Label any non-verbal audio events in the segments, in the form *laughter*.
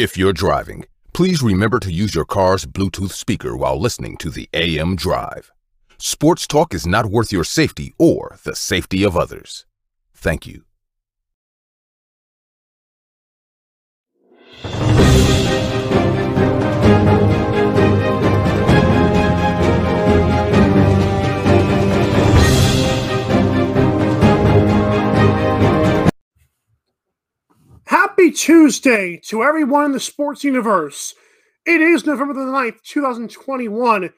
If you're driving, please remember to use your car's Bluetooth speaker while listening to the AM Drive. Sports talk is not worth your safety or the safety of others. Thank you. Happy Tuesday to everyone in the sports universe. It is November the 9th, 2021.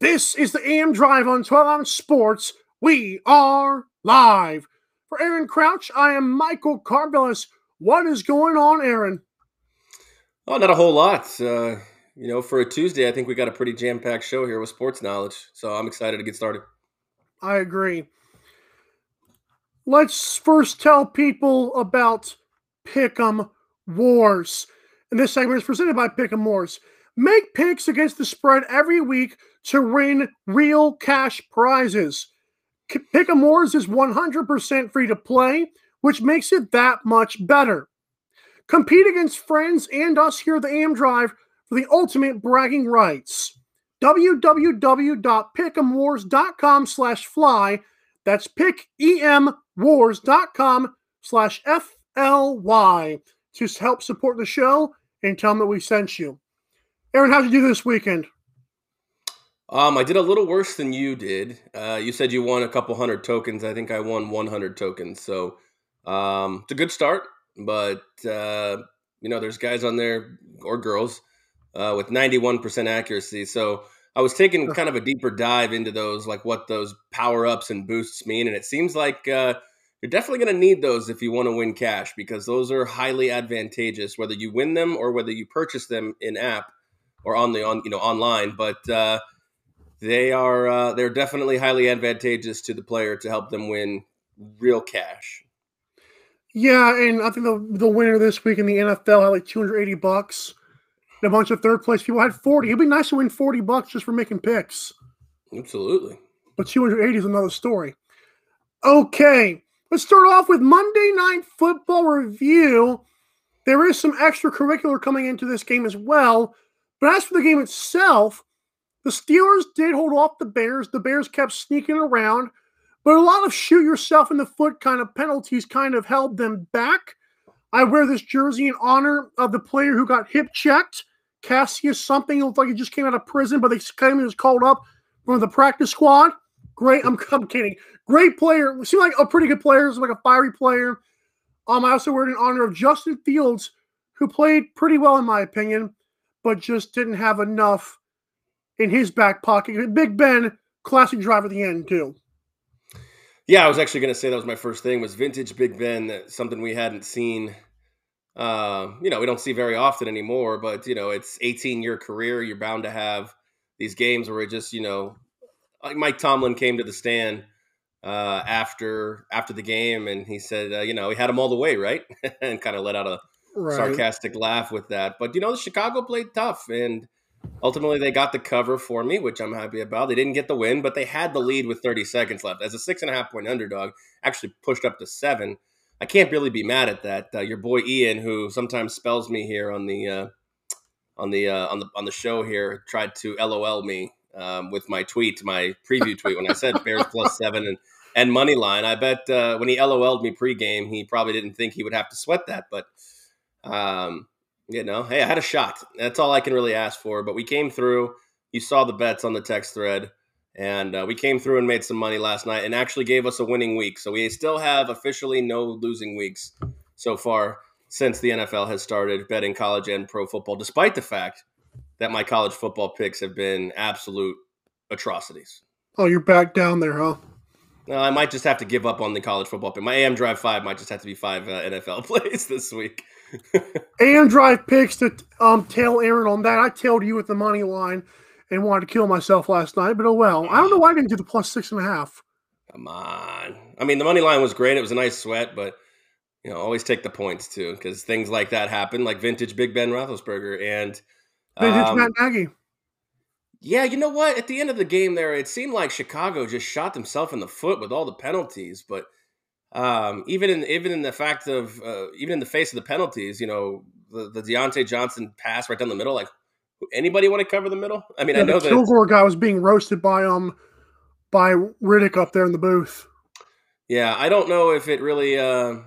This is the AM Drive on 12 Ounce Sports. We are live. For Aaron Crouch, I am Michael Carbelis. What is going on, Aaron? Oh, not a whole lot. Uh, you know, for a Tuesday, I think we got a pretty jam packed show here with sports knowledge. So I'm excited to get started. I agree. Let's first tell people about Pick'em Wars. And this segment is presented by Pick'em Wars. Make picks against the spread every week to win real cash prizes. Pick'em Wars is 100% free to play, which makes it that much better. Compete against friends and us here at the AM Drive for the ultimate bragging rights. www.pickemwars.com slash fly. That's pickemwars.com slash F L-Y to help support the show and tell them that we sent you. Aaron, how'd you do this weekend? Um, I did a little worse than you did. Uh, you said you won a couple hundred tokens. I think I won 100 tokens. So um, it's a good start, but uh, you know, there's guys on there or girls uh, with 91% accuracy. So I was taking kind of a deeper dive into those, like what those power ups and boosts mean, and it seems like uh, you're definitely going to need those if you want to win cash because those are highly advantageous whether you win them or whether you purchase them in app or on the on you know online. But uh, they are uh, they're definitely highly advantageous to the player to help them win real cash. Yeah and i think the, the winner this week in the nfl had like 280 bucks and a bunch of third place people had 40 it'd be nice to win 40 bucks just for making picks. Absolutely. But 280 is another story. Okay Let's start off with Monday Night Football review. There is some extracurricular coming into this game as well. But as for the game itself, the Steelers did hold off the Bears. The Bears kept sneaking around, but a lot of shoot yourself in the foot kind of penalties kind of held them back. I wear this jersey in honor of the player who got hip checked. Cassius something looked like he just came out of prison, but they claim he was called up from the practice squad. Great. I'm, I'm kidding. Great player. Seemed like a pretty good player. Was like a fiery player. Um, I also wear it in honor of Justin Fields, who played pretty well in my opinion, but just didn't have enough in his back pocket. Big Ben, classic drive at the end too. Yeah, I was actually going to say that was my first thing was vintage Big Ben, something we hadn't seen. Uh, you know, we don't see very often anymore. But you know, it's 18 year career. You're bound to have these games where it just you know like Mike Tomlin came to the stand uh, after after the game, and he said, uh, you know, he had him all the way, right, *laughs* and kind of let out a right. sarcastic laugh with that. But you know, the Chicago played tough, and ultimately they got the cover for me, which I'm happy about. They didn't get the win, but they had the lead with 30 seconds left. As a six and a half point underdog, actually pushed up to seven. I can't really be mad at that. Uh, your boy Ian, who sometimes spells me here on the uh, on the uh, on the on the show here, tried to LOL me um, with my tweet, my preview tweet, when I said Bears plus seven and and money line. I bet uh, when he LOL'd me pregame, he probably didn't think he would have to sweat that. But um, you know, hey, I had a shot. That's all I can really ask for. But we came through. You saw the bets on the text thread, and uh, we came through and made some money last night, and actually gave us a winning week. So we still have officially no losing weeks so far since the NFL has started betting college and pro football, despite the fact that my college football picks have been absolute atrocities. Oh, you're back down there, huh? No, I might just have to give up on the college football pick. My AM Drive five might just have to be five uh, NFL *laughs* plays this week. *laughs* AM Drive picks to um, tail Aaron on that. I tailed you with the money line and wanted to kill myself last night, but oh well. I don't know why I didn't do the plus six and a half. Come on. I mean, the money line was great. It was a nice sweat, but you know, always take the points too, because things like that happen, like vintage Big Ben Roethlisberger and Um, Matt Nagy. Yeah, you know what? At the end of the game, there, it seemed like Chicago just shot themselves in the foot with all the penalties. But um, even in even in the fact of uh, even in the face of the penalties, you know, the, the Diontae Johnson pass right down the middle. Like, anybody want to cover the middle? I mean, Yeah, I know the that Kilgore guy was being roasted by um by Riddick up there in the booth. Yeah, I don't know if it really. Uh,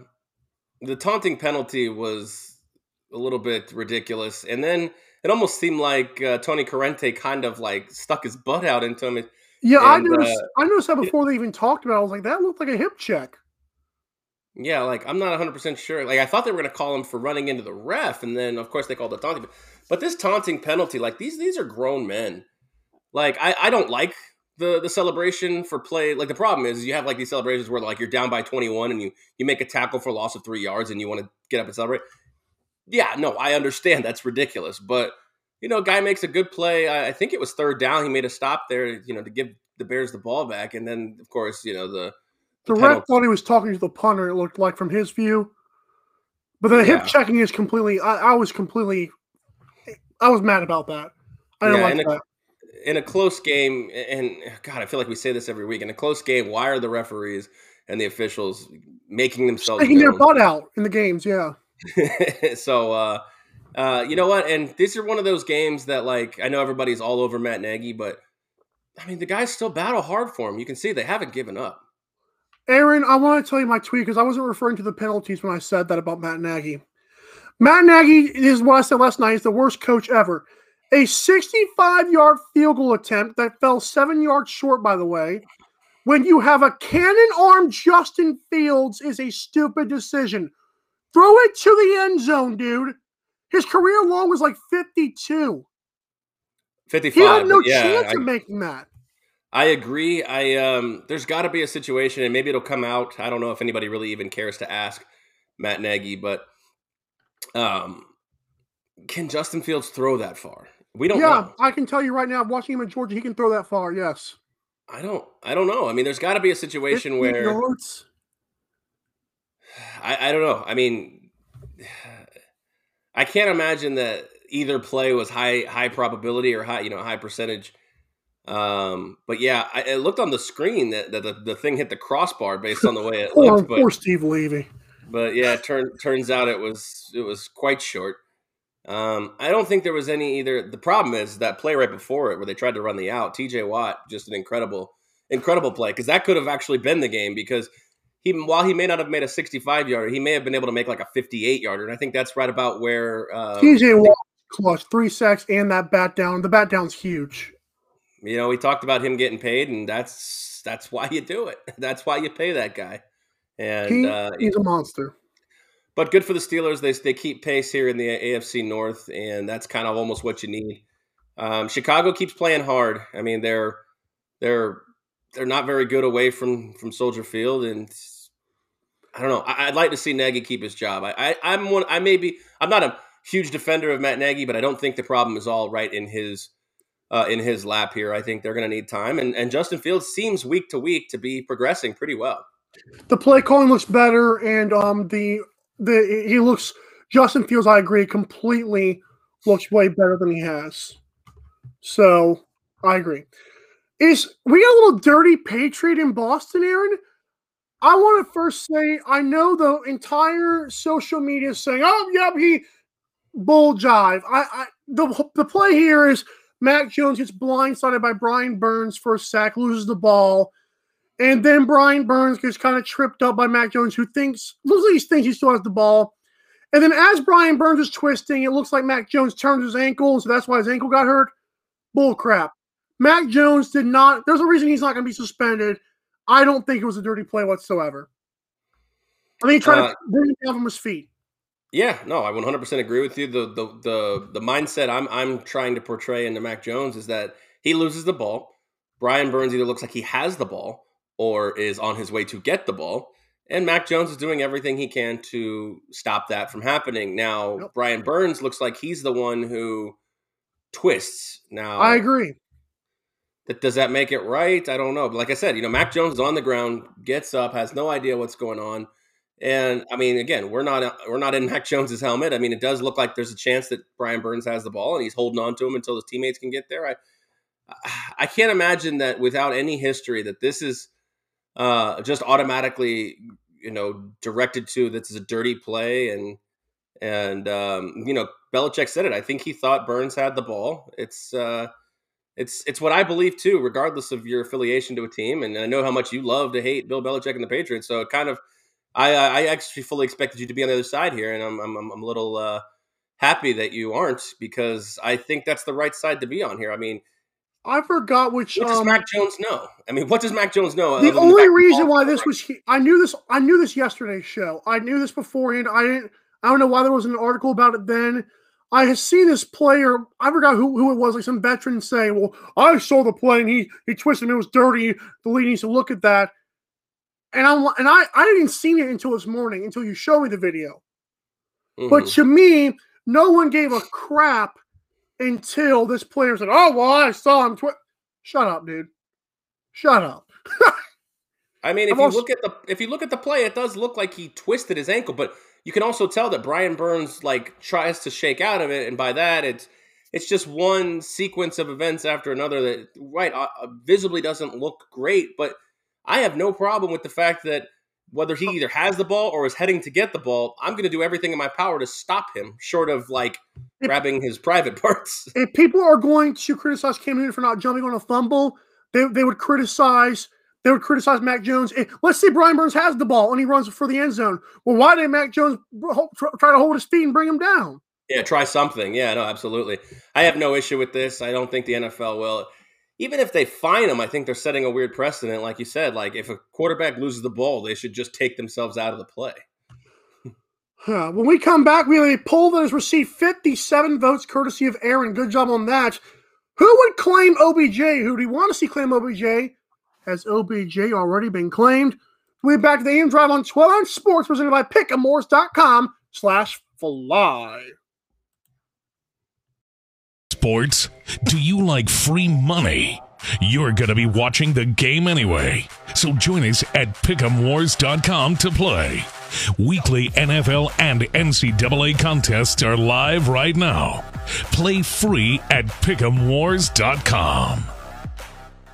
the taunting penalty was a little bit ridiculous, and then it almost seemed like uh, Tony Corrente kind of like stuck his butt out into him. Yeah, I noticed. uh, I noticed that before they even talked about. it. I was like, that looked like a hip check. Yeah, like I'm not 100 percent sure. Like I thought they were going to call him for running into the ref, and then of course they called the taunting. But this taunting penalty, like these these are grown men. Like I I don't like the the celebration for play. Like the problem is you have like these celebrations where like you're down by 21 and you you make a tackle for a loss of three yards and you want to get up and celebrate. Yeah, no, I understand that's ridiculous, but you know, guy makes a good play. I, I think it was third down. He made a stop there, you know, to give the Bears the ball back, and then of course you know the The penalty- ref thought he was talking to the punter. It looked like from his view, but the Yeah. hip checking is completely. I, I was completely. I was mad about that. I didn't Yeah, like it- that. in a close game, and God, I feel like we say this every week. In a close game, why are the referees and the officials making themselves Taking their butt out in the games. Yeah. *laughs* so, uh, uh, you know what? And these are one of those games that, like, I know everybody's all over Matt Nagy, but I mean, the guys still battle hard for him. You can see they haven't given up. Aaron, I want to tell you my tweet because I wasn't referring to the penalties when I said that about Matt Nagy. Matt Nagy is what I said last night. He's the worst coach ever. A 65 yard field goal attempt that fell seven yards short, by the way. When you have a cannon armed Justin Fields is a stupid decision. Throw it to the end zone, dude. His career long was like 52. He 55. had no yeah, chance I, of making that. I agree. I um, there's got to be a situation, and maybe it'll come out. I don't know if anybody really even cares to ask Matt Nagy, but um, can Justin Fields throw that far? We don't Yeah, know. I can tell you right now, watching him in Georgia, he can throw that far. Yes. I don't. I don't know. I mean, there's got to be a situation where yards. I, I don't know. I mean, I can't imagine that either play was high high probability or high you know high percentage. Um, but yeah, I, it looked on the screen that, that the, the thing hit the crossbar based on the way it Poor, *laughs* looked. But poor Steve Levy. but yeah, it turn, turns out it was it was quite short. Um, I don't think there was any either. The problem is that play right before it, where they tried to run the out. T.J. Watt, just an incredible, incredible play because that could have actually been the game because he, while he may not have made a 65 yarder, he may have been able to make like a 58 yarder, and I think that's right about where um, TJ Watt clutch three sacks and that bat down. The bat down's huge. you know we talked about him getting paid, and that's that's why you do it. *laughs* That's why you pay that guy. And He, uh, he's a monster. but good for the Steelers. They they keep pace here in the AFC North, and that's kind of almost what you need. Um, Chicago keeps playing hard. I mean, they're they're they're not very good away from from Soldier Field, and I don't know. I, would like to see Nagy keep his job. I, I I'm one. I may be. I'm not a huge defender of Matt Nagy, but I don't think the problem is all right in his. Uh, in his lap here, I think they're going to need time, and and Justin Fields seems week to week to be progressing pretty well. The play calling looks better, and um the the he looks Justin Fields. I agree completely. Looks way better than he has. So I agree. Is we got a little dirty Patriot in Boston, Aaron? I want to first say I know the entire social media is saying, "Oh, yep, he bull jive." I, I the the play here is Mac Jones gets blindsided by Brian Burns for a sack, loses the ball, and then Brian Burns gets kind of tripped up by Mac Jones, who thinks looks like he thinks he still has the ball. And then as Brian Burns is twisting, it looks like Mac Jones turns his ankle, so that's why his ankle got hurt. Bull crap. Mac Jones did not. There's a reason he's not going to be suspended. I don't think it was a dirty play whatsoever. I think he tried Uh, to bring him down from his feet. Yeah, no, I 100% agree with you. The the the the mindset I'm I'm trying to portray into Mac Jones is that he loses the ball. Brian Burns either looks like he has the ball or is on his way to get the ball, and Mac Jones is doing everything he can to stop that from happening. Now, Yep. Brian Burns looks like he's the one who twists. Now, I agree. That does that make it right? I don't know. But like I said, you know, Mac Jones is on the ground, gets up, has no idea what's going on. And I mean, again, we're not we're not in *laughs* Mac Jones's helmet. I mean, it does look like there's a chance that Brian Burns has the ball and he's holding on to him until his teammates can get there. I *sighs* I can't imagine that without any history that this is uh, just automatically you know directed to this is a dirty play and And um, you know, Belichick said it. I think he thought Burns had the ball. It's uh, it's it's what I believe too, regardless of your affiliation to a team. And I know how much you love to hate Bill Belichick and the Patriots. So it kind of, I I actually fully expected you to be on the other side here, and I'm I'm, I'm a little uh, happy that you aren't because I think that's the right side to be on here. I mean. I forgot which. What does um, Mac Jones know? I mean, what does Mac Jones know? the only that reason why this was he- I knew this I knew this yesterday's show. I knew this beforehand. I didn't I don't know why there wasn't an article about it then. I seen this player, I forgot who, who it was, like some veteran say, Well, I saw the play and he he twisted and it was dirty. The league needs to look at that. And I'm and I, I didn't see it until this morning, until you showed me the video. But Mhm. to me, no one gave a crap until this player said, Oh, well, I saw him twi-. Shut up, dude. Shut up. *laughs* I mean, if I'm you also- look at the if you look at the play, it does look like he twisted his ankle, but you can also tell that Brian Burns like tries to shake out of it, and by that, it's it's just one sequence of events after another that right uh, uh, visibly doesn't look great. But I have no problem with the fact that whether he either has the ball or is heading to get the ball, I'm going to do everything in my power to stop him, short of like If- grabbing his private *laughs* parts. if people are going to criticize Cam Newton for not jumping on a fumble, they, they would criticize they would criticize Mac Jones. Let's say Brian Burns has the ball and he runs for the end zone. Well, why did Mac Jones try to hold his feet and bring him down? Yeah, try something. Yeah, no, absolutely. I have no issue with this. I don't think the NFL will. Even if they fine him, I think they're setting a weird precedent. Like you said, like if a quarterback loses the ball, they should just take themselves out of the play. *laughs* Huh. When we come back, we have a poll that has received 57 votes courtesy of Aaron. Good job on that. Who would claim OBJ? Who do you want to see claim OBJ? Has OBJ already been claimed? We'll be back to the AM Drive on 12 Ounce Sports presented by pick'emwars.com slash fly. Sports? Do you like free money? You're going to be watching the game anyway. So join us at pick'emwars.com to play. Weekly NFL and NCAA contests are live right now. Play free at pick'emwars.com.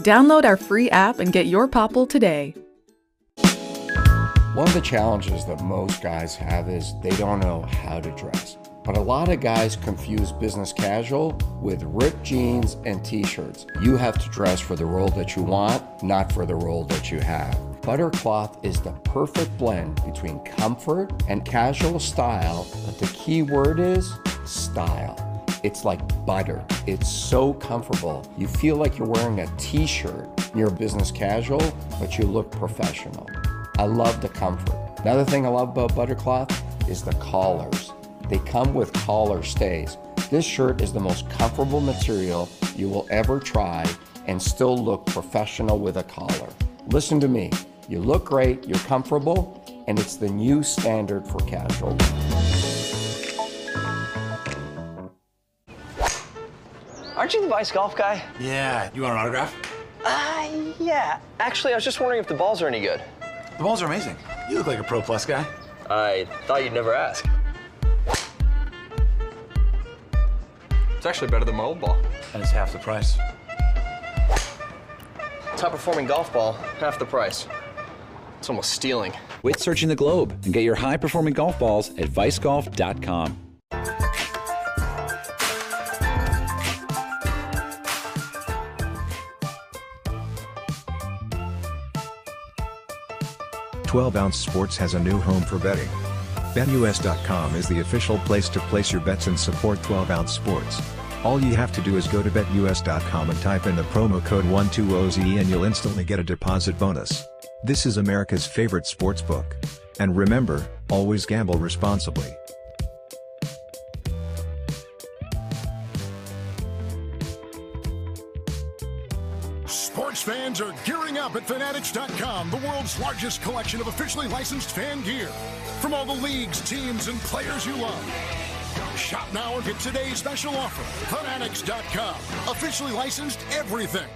Download our free app and get your Popl today. One of the challenges that most guys have is they don't know how to dress. But a lot of guys confuse business casual with ripped jeans and t shirts. You have to dress for the role that you want, not for the role that you have. Buttercloth is the perfect blend between comfort and casual style, but the key word is style. It's like butter. It's so comfortable. You feel like you're wearing a t shirt. You're business casual, but you look professional. I love the comfort. Another thing I love about Buttercloth is the collars. They come with collar stays. This shirt is the most comfortable material you will ever try and still look professional with a collar. Listen to me. You look great, you're comfortable, and it's the new standard for casual. Aren't you the Vice Golf guy? Yeah, you want an autograph? Uh, yeah. Actually, I was just wondering if the balls are any good. The balls are amazing. You look like a Pro Plus guy. I thought you'd never ask. It's actually better than my old ball. And it's half the price. Top performing golf ball, half the price. It's almost stealing. Quit searching the globe and get your high performing golf balls at vicegolf.com. Twelve Ounce Sports has a new home for betting. BetUS.com is the official place to place your bets and support 12 Ounce Sports. All you have to do is go to BetUS.com and type in the promo code 120Z and you'll instantly get a deposit bonus. This is America's favorite sports book. And remember, always gamble responsibly. Sports fans are gearing up at Fanatics.com, the world's largest collection of officially licensed fan gear. From all the leagues, teams, and players you love. Shop now and get today's special offer. Fanatics.com, officially licensed everything.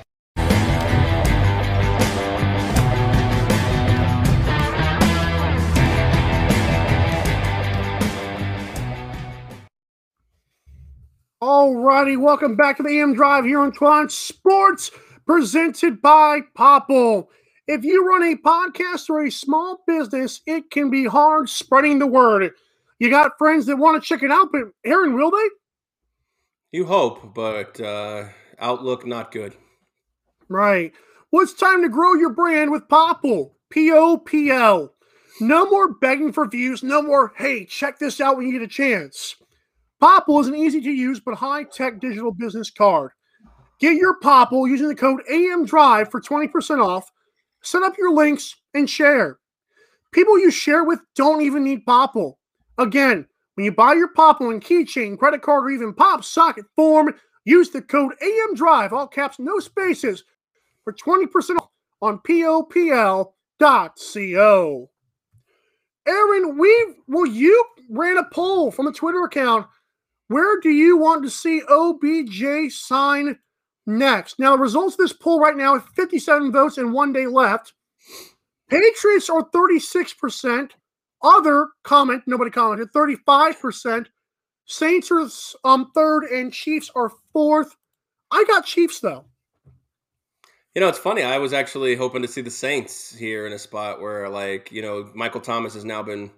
All righty, welcome back to the AM Drive here on Twan Sports, presented by Popl. If you run a podcast or a small business, it can be hard spreading the word. You got friends that want to check it out, but Aaron, will they? You hope, but uh, outlook not good. Right. Well, it's time to grow your brand with Popl. P O P L. No more begging for views. No more, hey, check this out when you get a chance. Popl is an easy to use but high tech digital business card. Get your Popl using the code AM Drive for 20% off. Set up your links and share. People you share with don't even need Popl. Again, when you buy your Popl and keychain, credit card, or even pop socket form, use the code AM Drive, all caps, no spaces, for 20% off on popl.co. Aaron, we well, you ran a poll from the Twitter account where do you want to see OBJ sign next? Now, the results of this poll right now 57 votes and one day left. Patriots are 36%. Other comment, nobody commented, 35%. Saints are um, third and Chiefs are fourth. I got Chiefs though. You know, it's funny. I was actually hoping to see the Saints here in a spot where, like, you know, Michael Thomas has now been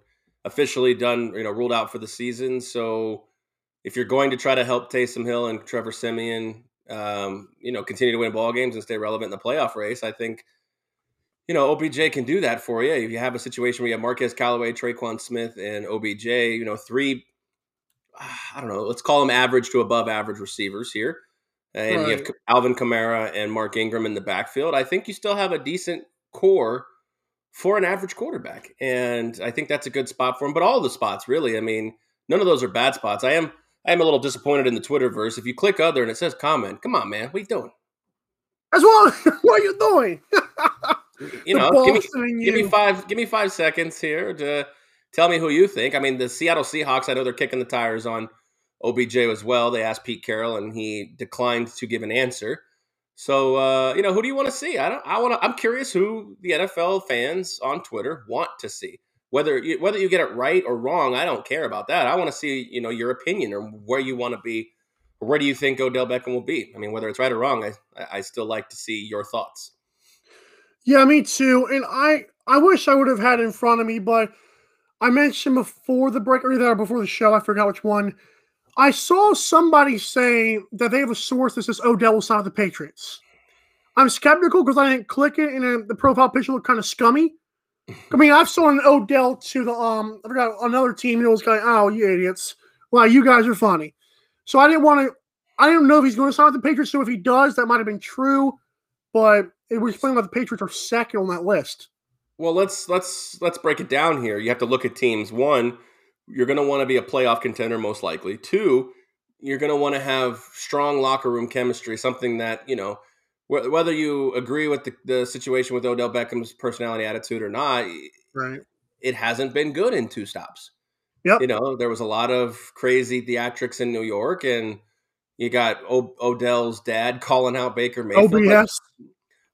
officially done, you know, ruled out for the season. So if you're going to try to help Taysom Hill and Trevor Siemian, um, you know, continue to win ball games and stay relevant in the playoff race, I think, you know, OBJ can do that for you. If you have a situation where you have Marquez Callaway, Tre'Quan Smith, and OBJ, you know, three, I don't know, let's call them average to above average receivers here. And right. you have Alvin Kamara and Mark Ingram in the backfield. I think you still have a decent core for an average quarterback. And I think that's a good spot for him. But all the spots, really. I mean, none of those are bad spots. I am I am a little disappointed in the Twitterverse. If you click other and it says comment, come on, man, what are you doing? As well, what *laughs* are you doing? you know, give me, give me five, give me five seconds here to tell me who you think. I mean, the Seattle Seahawks. I know they're kicking the tires on OBJ as well. They asked Pete Carroll, and he declined to give an answer. So, uh, you know, who do you want to see? I don't. I want to. I'm curious who the NFL fans on Twitter want to see whether you, whether you get it right or wrong, I don't care about that. I want to see you know your opinion or where you want to be, or where do you think Odell Beckham will be? I mean, whether it's right or wrong, I I still like to see your thoughts. Yeah, me too. And I I wish I would have had it in front of me, but I mentioned before the break or either before the show, I forgot which one. I saw somebody say that they have a source that says Odell will sign with the Patriots. I'm skeptical because I didn't click it, and the profile picture looked kind of scummy. I mean, I've an Odell to the um, I forgot another team. It was going, oh, you idiots! Well, you guys are funny. So I didn't want to. I didn't know if he's going to sign with the Patriots. So if he does, that might have been true. But it was playing about the Patriots are second on that list. Well, let's let's let's break it down here. You have to look at teams. One, you're going to want to be a playoff contender, most likely. Two, you're going to want to have strong locker room chemistry, something that you know whether you agree with the, the situation with Odell Beckham's personality attitude or not, right? It hasn't been good in two stops. Yep. You know, there was a lot of crazy theatrics in New York, and you got o- Odell's dad calling out Baker Mayfield. OBS. Like,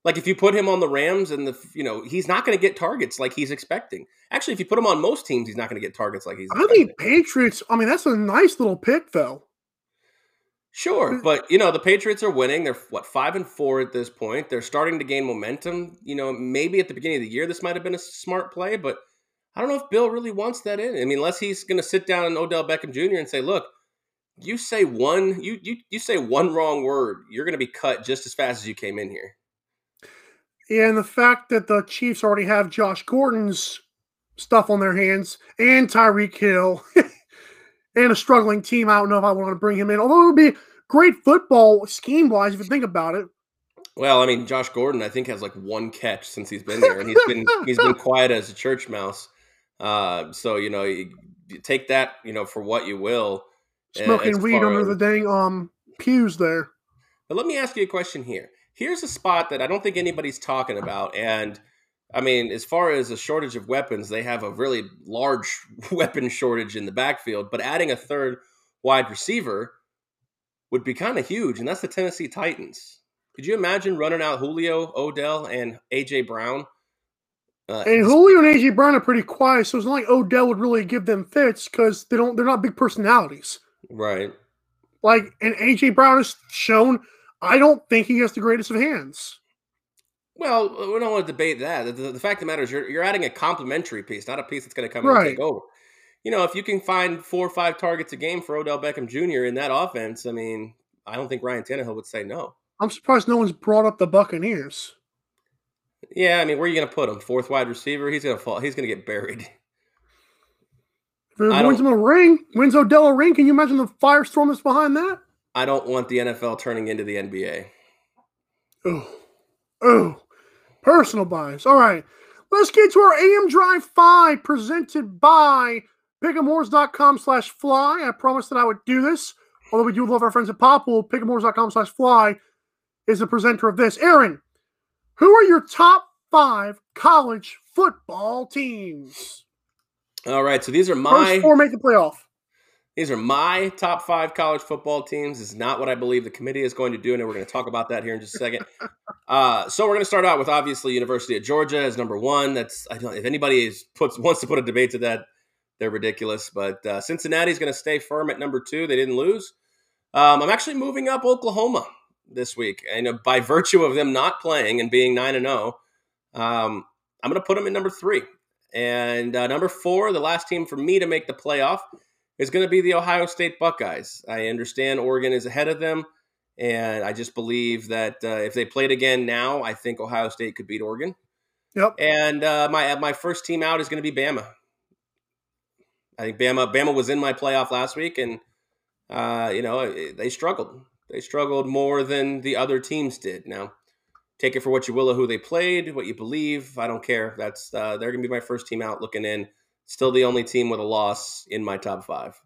like if you put him on the Rams and the you know he's not going to get targets like he's expecting. Actually, if you put him on most teams, he's not going to get targets like he's. I think Patriots. I mean, that's a nice little pick, though. Sure, mm. but you know the Patriots are winning. They're what five and four at this point. They're starting to gain momentum. You know, maybe at the beginning of the year this might have been a smart play, but I don't know if Bill really wants that in. I mean, unless he's going to sit down and Odell Beckham Jr. and say, "Look, you say one, you you you say one wrong word, you're going to be cut just as fast as you came in here." And the fact that the Chiefs already have Josh Gordon's stuff on their hands and Tyreek Hill. *laughs* and a struggling team. I don't know if I want to bring him in, although it would be great football scheme wise if you think about it. Well, I mean, Josh Gordon, I think has like one catch since he's been there, and he's been *laughs* he's been quiet as a church mouse. Uh, so you know, you, you, take that you know for what you will. Smoking weed under as, the dang um pews there. But let me ask you a question here: Here's a spot that I don't think anybody's talking about. And I mean, as far as a shortage of weapons, they have a really large *laughs* weapon shortage in the backfield. But adding a third wide receiver would be kind of huge, and that's the Tennessee Titans. Could you imagine running out Julio, Odell, and AJ Brown? Uh, and Julio and AJ Brown are pretty quiet, so it's not like Odell would really give them fits because they don't. They're not big personalities, right? Like, and AJ Brown has shown. I don't think he has the greatest of hands. Well, we don't want to debate that. The, the, fact of the matter is, you're, you're adding a complementary piece, not a piece that's going to come right. and take over. You know, if you can find four or five targets a game for Odell Beckham Jr. in that offense, I mean, I don't think Ryan Tannehill would say no. I'm surprised no one's brought up the Buccaneers. Yeah, I mean, where are you going to put him? Fourth wide receiver? He's going to fall. He's going to get buried. If it wins him a ring, wins Odell a ring, can you imagine the firestorm that's behind that? I don't want the NFL turning into the NBA. Oh, oh, personal bias. All right, let's get to our AM Drive 5 presented by pick'emwars.com slash fly. I promised that I would do this. Although we do love our friends at Popl, pick'emwars.com slash fly is the presenter of this. Aaron, who are your top five college football teams? All right, so these are my First four make the playoff. These are my top five college football teams. This is not what I believe the committee is going to do, and we're going to talk about that here in just a second. *laughs* uh, so we're going to start out with obviously University of Georgia as number one. That's I don't if anybody is puts wants to put a debate to that, they're ridiculous. But uh, is going to stay firm at number two. They didn't lose. Um, I'm actually moving up Oklahoma this week, and uh, by virtue of them not playing and being nine and zero, oh, um, I'm going to put them in number three. And uh, number four, the last team for me to make the playoff, is going to be the Ohio State Buckeyes. I understand Oregon is ahead of them, and I just believe that uh, if they played again now, I think Ohio State could beat Oregon. Yep. And uh, my my first team out is going to be Bama. I think Bama Bama was in my playoff last week, and uh, you know they struggled. They struggled more than the other teams did. Now, take it for what you will of who they played, what you believe. I don't care. That's uh, they're going to be my first team out looking in. Still the only team with a loss in my top five.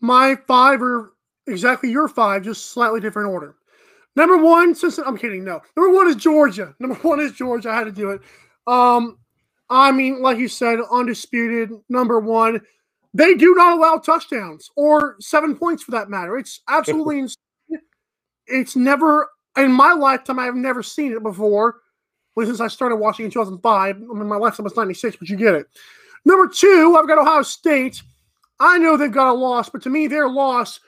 My five are exactly your five, just slightly different order. Number one, since I'm kidding, no. Number one is Georgia. *laughs* Number one is Georgia. I had to do it. Um, I mean, like you said, undisputed number one. They do not allow touchdowns or seven points for that matter. It's absolutely *laughs* insane. It's never in my lifetime. I've never seen it before. Well, since I started watching in 2005. I mean, my lifetime was 96, but you get it. Number two, I've got Ohio State. I know they've got a loss, but to me, their loss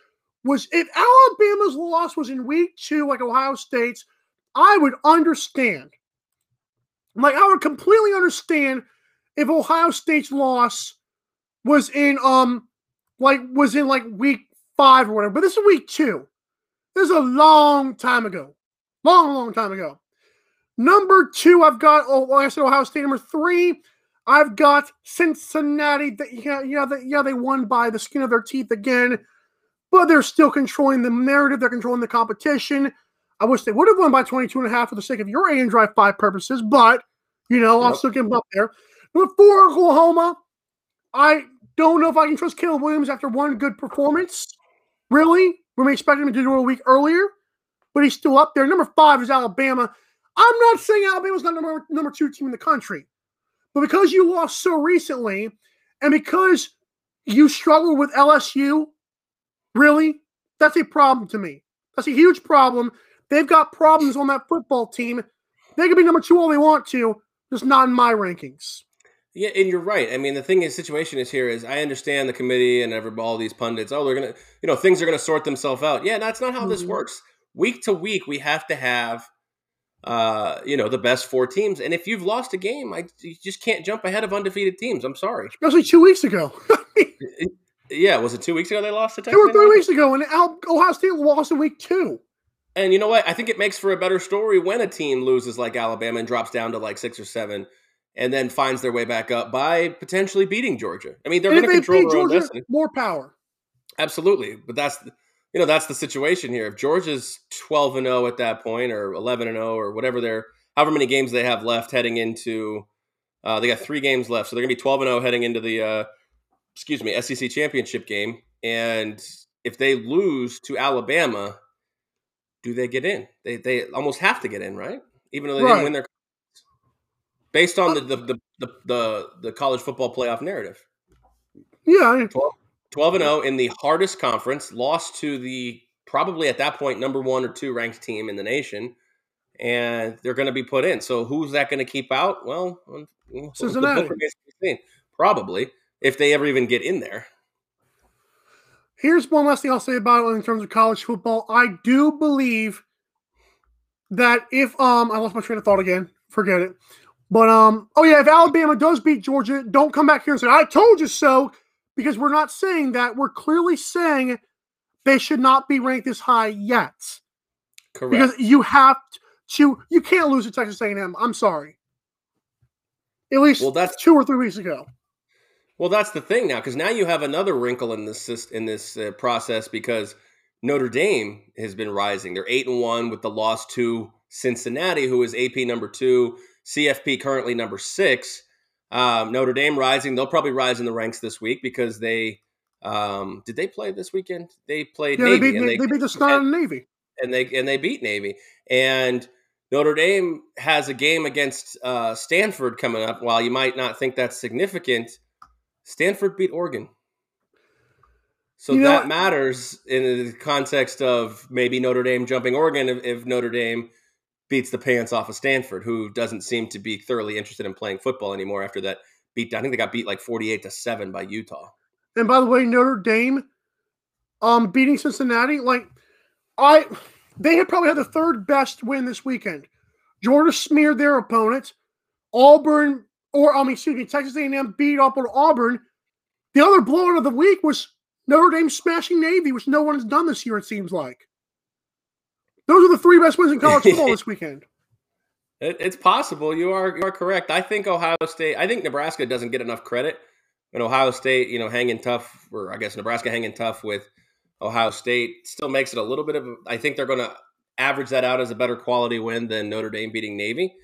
was if Alabama's loss was in week two, like Ohio State's, I would understand. Like, I would completely understand if Ohio State's loss was in um like was in like week five or whatever. But this is week two. This is a long time ago. Long, long time ago. Number two, I've got oh I said, Ohio State. Number three, I've got Cincinnati. That yeah, yeah, that, yeah, they won by the skin of their teeth again, but they're still controlling the narrative. They're controlling the competition. I wish they would have won by 22 and a half for the sake of your AM Drive 5 purposes, but you know, yep. I'll still them up there. Number four, Oklahoma. I don't know if I can trust Caleb Williams after one good performance. Really? We may expect him to do it a week earlier, but he's still up there. Number five is Alabama. I'm not saying Alabama's not number number two team in the country, but because you lost so recently, and because you struggled with LSU, really, that's a problem to me. That's a huge problem. They've got problems on that football team. They can be number two all they want to, just not in my rankings. Yeah, and you're right. I mean, the thing is, situation is here is I understand the committee and every all these pundits. Oh, they're gonna, you know, things are gonna sort themselves out. Yeah, that's not how mm-hmm. this works. Week to week, we have to have, uh, you know, the best four teams. And if you've lost a game, I you just can't jump ahead of undefeated teams. I'm sorry. Especially two weeks ago. *laughs* yeah, was it two weeks ago they lost to Texas? Two or three weeks ago, and Ohio State lost in week two. And you know what? I think it makes for a better story when a team loses like Alabama and drops down to like six or seven and then finds their way back up by potentially beating Georgia. I mean, they're going to control their Georgia, own destiny. More power. Absolutely, but that's you know that's the situation here. If Georgia's twelve and zero oh at that point, or eleven and zero, or whatever they're however many games they have left heading into, uh, they got three games left, so they're going to be twelve and zero heading into the uh, excuse me SEC championship game. And if they lose to Alabama, do they get in? They they almost have to get in, right? Even though they Right. didn't win their based on the the, the the the the college football playoff narrative. Yeah, 12 and 0 in the hardest conference, lost to the probably at that point number 1 or 2 ranked team in the nation and they're going to be put in. So who's that going to keep out? Well, Cincinnati. book remains to be seen. Probably if they ever even get in there. Here's one last thing I'll say about it in terms of college football. I do believe that if um I lost my train of thought again, forget it. But um oh yeah, if Alabama does beat Georgia, don't come back here and say I told you so, because we're not saying that. We're clearly saying they should not be ranked this high yet. Correct. Because you have to you can't lose to Texas A&M. I'm sorry. At least Well, that's- two or three weeks ago. Well, that's the thing now, because now you have another wrinkle in this in this uh, process because Notre Dame has been rising. They're eight and one with the loss to Cincinnati, who is AP number two, CFP currently number six. Um, Notre Dame rising. They'll probably rise in the ranks this week because they um, did they play this weekend? They played Yeah, they Navy beat, and they, they beat the *laughs* out of Navy. and they and they beat Navy. And Notre Dame has a game against uh, Stanford coming up. While you might not think that's significant, Stanford beat Oregon. So You know that what? matters in the context of maybe Notre Dame jumping Oregon if, if Notre Dame beats the pants off of Stanford, who doesn't seem to be thoroughly interested in playing football anymore after that beat. I think they got beat like forty-eight to seven by Utah. And by the way, Notre Dame um beating Cincinnati, like I they had probably had the third best win this weekend. Georgia smeared their opponents. Auburn, or I mean, excuse me, Texas A&M beat up on Auburn. The other blowout of the week was Notre Dame smashing Navy, which no one has done this year. It seems like those are the three best wins in college *laughs* football this weekend. It, it's possible. You are you are correct. I think Ohio State. I think Nebraska doesn't get enough credit. And Ohio State, you know, hanging tough, or I guess Nebraska hanging tough with Ohio State still makes it a little bit of. I think they're going to average that out as a better quality win than Notre Dame beating Navy.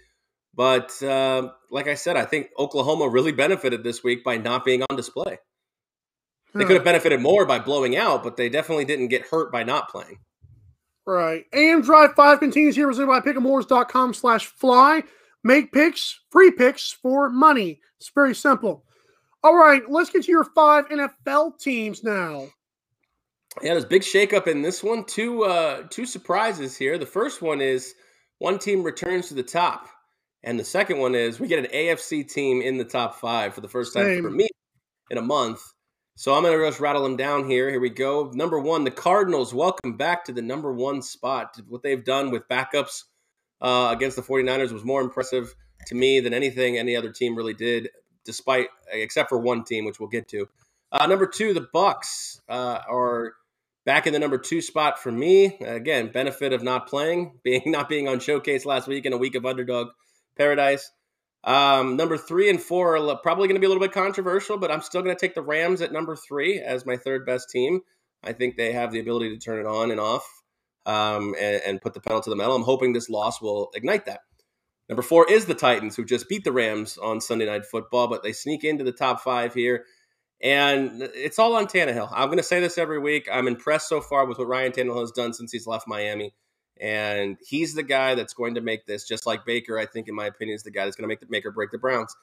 But uh, like I said, I think Oklahoma really benefited this week by not being on display. They could have benefited more by blowing out, but they definitely didn't get hurt by not playing. Right. AM Drive 5 continues here presented by pick'emwars.com slash fly. Make picks, free picks for money. It's very simple. All right, let's get to your five NFL teams now. Yeah, there's a big shakeup in this one. Two uh, two surprises here. The first one is one team returns to the top, and the second one is we get an AFC team in the top five for the first time for me in a month. So I'm going to just rattle them down here. Here we go. Number one, the Cardinals. Welcome back to the number one spot. What they've done with backups uh, against the 49ers was more impressive to me than anything any other team really did, despite except for one team, which we'll get to. Uh, number two, the Bucs uh, are back in the number two spot for me. Again, benefit of not playing, *laughs* being not being on showcase last week in a week of underdog paradise. Um, number three and four are probably going to be a little bit controversial, but I'm still going to take the Rams at number three as my third best team. I think they have the ability to turn it on and off um, and, and put the pedal to the metal. I'm hoping this loss will ignite that. Number four is the Titans, who just beat the Rams on Sunday Night Football, but they sneak into the top five here. And it's all on Tannehill. I'm going to say this every week. I'm impressed so far with what Ryan Tannehill has done since he's left Miami. And he's the guy that's going to make this, just like Baker, I think, in my opinion, is the guy that's going to make the make or break the Browns.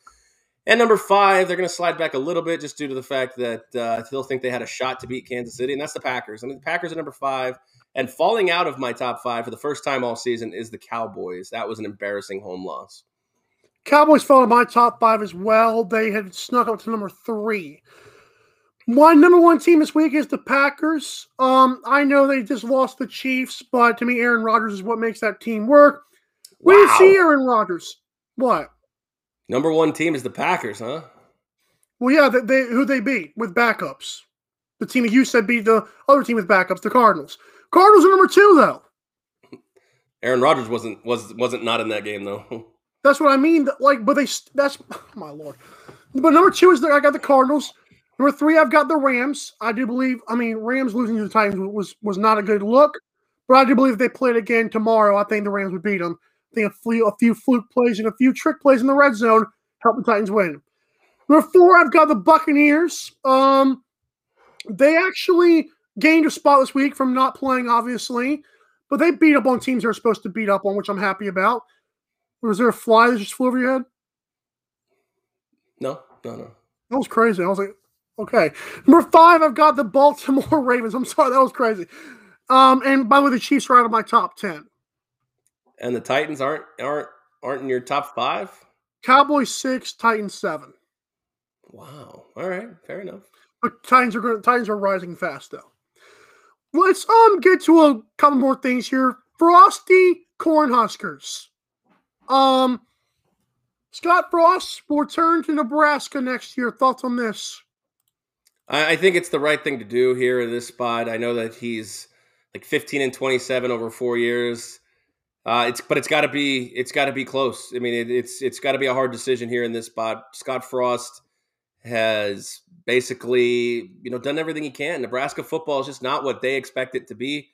And number five, they're going to slide back a little bit just due to the fact that uh, still think they had a shot to beat Kansas City, and that's the Packers. I mean, the Packers are number five. And falling out of my top five for the first time all season is the Cowboys. That was an embarrassing home loss. Cowboys fell in my top five as well. They had snuck up to number three. My number one team this week is the Packers. Um, I know they just lost the Chiefs, but to me, Aaron Rodgers is what makes that team work. We didn't Wow. see Aaron Rodgers. What? Number one team is the Packers, huh? Well, yeah, they, they who they beat with backups. The team that you said beat the other team with backups, the Cardinals. Cardinals are number two, though. *laughs* Aaron Rodgers wasn't was wasn't not in that game though. *laughs* That's what I mean. Like, but they that's *laughs* my lord. But number two is that I got the Cardinals. Number three, I've got the Rams. I do believe. I mean, Rams losing to the Titans was was not a good look, but I do believe if they played again tomorrow, I think the Rams would beat them. I think a few, a few fluke plays and a few trick plays in the red zone help the Titans win. Number four, I've got the Buccaneers. Um, they actually gained a spot this week from not playing, obviously, but they beat up on teams they're supposed to beat up on, which I'm happy about. Was there a fly that just flew over your head? No, no, no. That was crazy. I was like, okay. Number five, I've got the Baltimore *laughs* Ravens. I'm sorry, that was crazy. Um, and by the way, the Chiefs are out of my top ten. And the Titans aren't aren't aren't in your top five. Cowboys six, Titans seven. Wow. All right, fair enough. But Titans are going. Titans are rising fast though. Let's um get to a couple more things here. Frosty Cornhuskers. Um, Scott Frost will return to Nebraska next year. Thoughts on this? I, I think it's the right thing to do here in this spot. I know that he's like 15 and 27 over four years. Uh, it's but it's got to be it's got to be close. I mean, it, it's it's got to be a hard decision here in this spot. Scott Frost has basically you know done everything he can. Nebraska football is just not what they expect it to be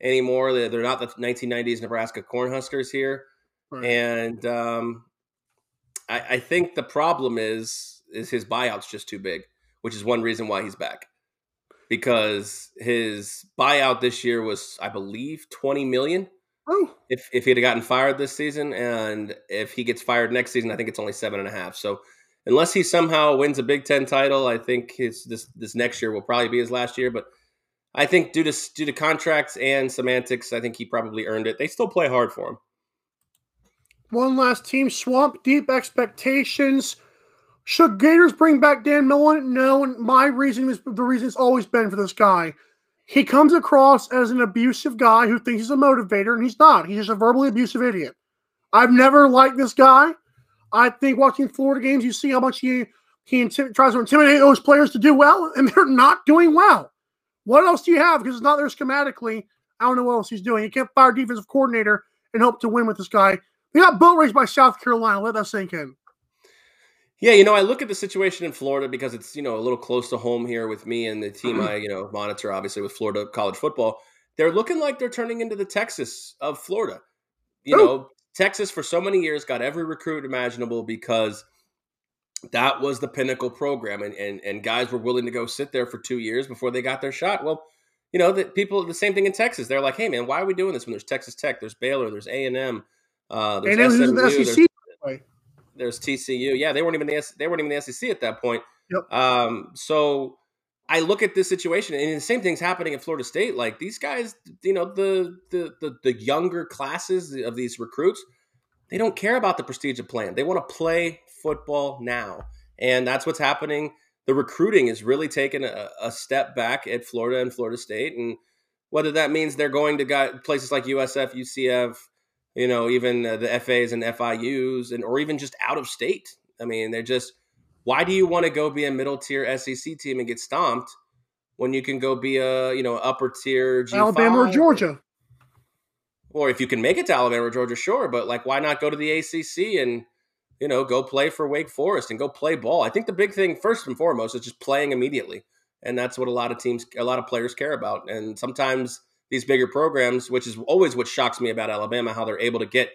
anymore. They're, they're not the 1990s Nebraska Cornhuskers here, right. and um, I, I think the problem is is his buyout's just too big, which is one reason why he's back because his buyout this year was, I believe, 20 million. Oh. If if he'd have gotten fired this season, and if he gets fired next season, I think it's only seven and a half. So unless he somehow wins a Big Ten title, I think his this this next year will probably be his last year. But I think due to due to contracts and semantics, I think he probably earned it. They still play hard for him. One last team, Swamp Deep expectations. Should Gators bring back Dan Mullen? No, and my reason is the reason it's always been for this guy. He comes across as an abusive guy who thinks he's a motivator, and he's not. He's just a verbally abusive idiot. I've never liked this guy. I think watching Florida games, you see how much he he intim- tries to intimidate those players to do well, and *laughs* they're not doing well. What else do you have? Because it's not there schematically. I don't know what else he's doing. You can't fire defensive coordinator and hope to win with this guy. They got boat raced by South Carolina. Let that sink in. Yeah, you know, I look at the situation in Florida because it's, you know, a little close to home here with me and the team I, you know, monitor obviously with Florida college football. They're looking like they're turning into the Texas of Florida. You know, Texas for so many years got every recruit imaginable because that was the pinnacle program and, and and guys were willing to go sit there for two years before they got their shot. Well, you know, that people the same thing in Texas. They're like, hey man, why are we doing this when there's Texas Tech, there's Baylor, there's A and M, uh, there's SMU, the there's, there's TCU. Yeah, they weren't even the they weren't even the SEC at that point. Yep. Um, so I look at this situation, and the same thing's happening at Florida State. Like these guys, you know, the the the, the younger classes of these recruits, they don't care about the prestige of playing. They want to play football now, and that's what's happening. The recruiting is really taking a, a step back at Florida and Florida State, and whether that means they're going to places like USF, UCF, you know, even uh, the FAs and FIUs, and or even just out of state. I mean, they're just. Why do you want to go be a middle tier SEC team and get stomped when you can go be a you know upper tier G5? Alabama or Georgia? Or if you can make it to Alabama or Georgia, sure, but like why not go to the ACC and you know go play for Wake Forest and go play ball? I think the big thing first and foremost is just playing immediately, and that's what a lot of teams, a lot of players care about, and sometimes these bigger programs, which is always what shocks me about Alabama, how they're able to get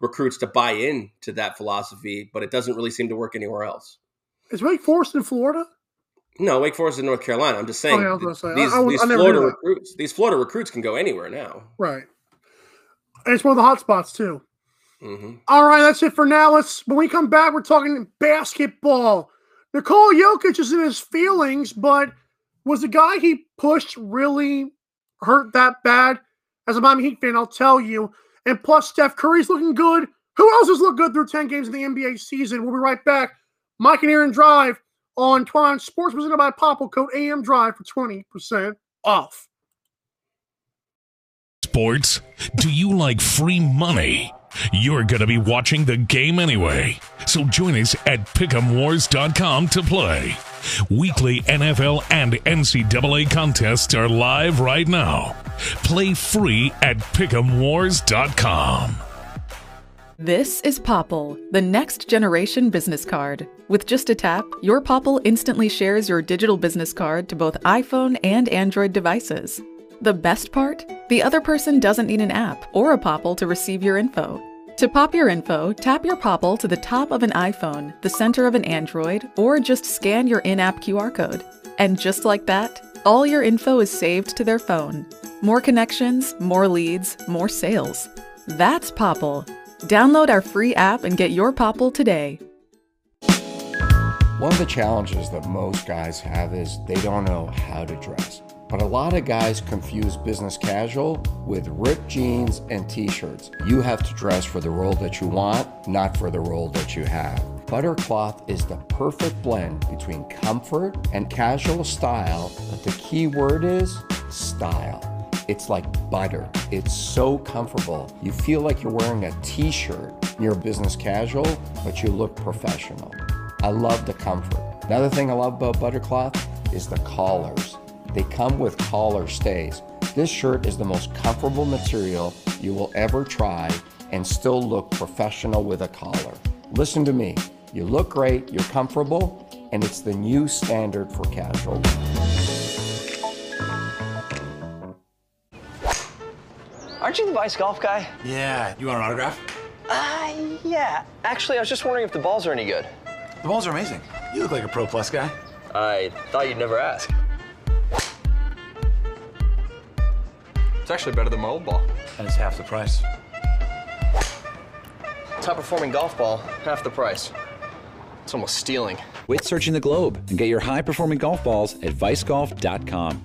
recruits to buy in to that philosophy, but it doesn't really seem to work anywhere else. Is Wake Forest in Florida? No, Wake Forest in North Carolina. I'm just saying oh, yeah, say. these, I, I, these I Florida recruits, these Florida recruits can go anywhere now. Right. And it's one of the hot spots too. Mm-hmm. All right, that's it for now. Let's when we come back, we're talking basketball. Nikola Jokic is in his feelings, but was the guy he pushed really hurt that bad. As a Miami Heat fan, I'll tell you. And plus, Steph Curry's looking good. Who else has looked good through 10 games in the NBA season? We'll be right back. Mike and Aaron Drive on Twine Sports presented by Popl Code AM Drive for 20% off. Sports? Do you like free money? You're going to be watching the game anyway. So join us at pick'emwars.com to play. Weekly NFL and NCAA contests are live right now. Play free at pick'emwars.com. This is Popl, the next generation business card. With just a tap, your Popl instantly shares your digital business card to both iPhone and Android devices. The best part? The other person doesn't need an app or a Popl to receive your info. To pop your info, tap your Popl to the top of an iPhone, the center of an Android, or just scan your in app QR code. And just like that, all your info is saved to their phone. More connections, more leads, more sales. That's Popl. Download our free app and get your Popl today. One of the challenges that most guys have is they don't know how to dress. But a lot of guys confuse business casual with ripped jeans and t shirts. You have to dress for the role that you want, not for the role that you have. Buttercloth is the perfect blend between comfort and casual style, but the key word is style. It's like butter. It's so comfortable. You feel like you're wearing a t shirt. You're business casual, but you look professional. I love the comfort. Another thing I love about Buttercloth is the collars. They come with collar stays. This shirt is the most comfortable material you will ever try and still look professional with a collar. Listen to me. You look great, you're comfortable, and it's the new standard for casual. Aren't you the Vice Golf guy? Yeah, you want an autograph? Uh, yeah. Actually, I was just wondering if the balls are any good. The balls are amazing. You look like a Pro Plus guy. I thought you'd never ask. It's actually better than my old ball. And it's half the price. Top performing golf ball, half the price. It's almost stealing. Quit searching the globe and get your high performing golf balls at vicegolf.com.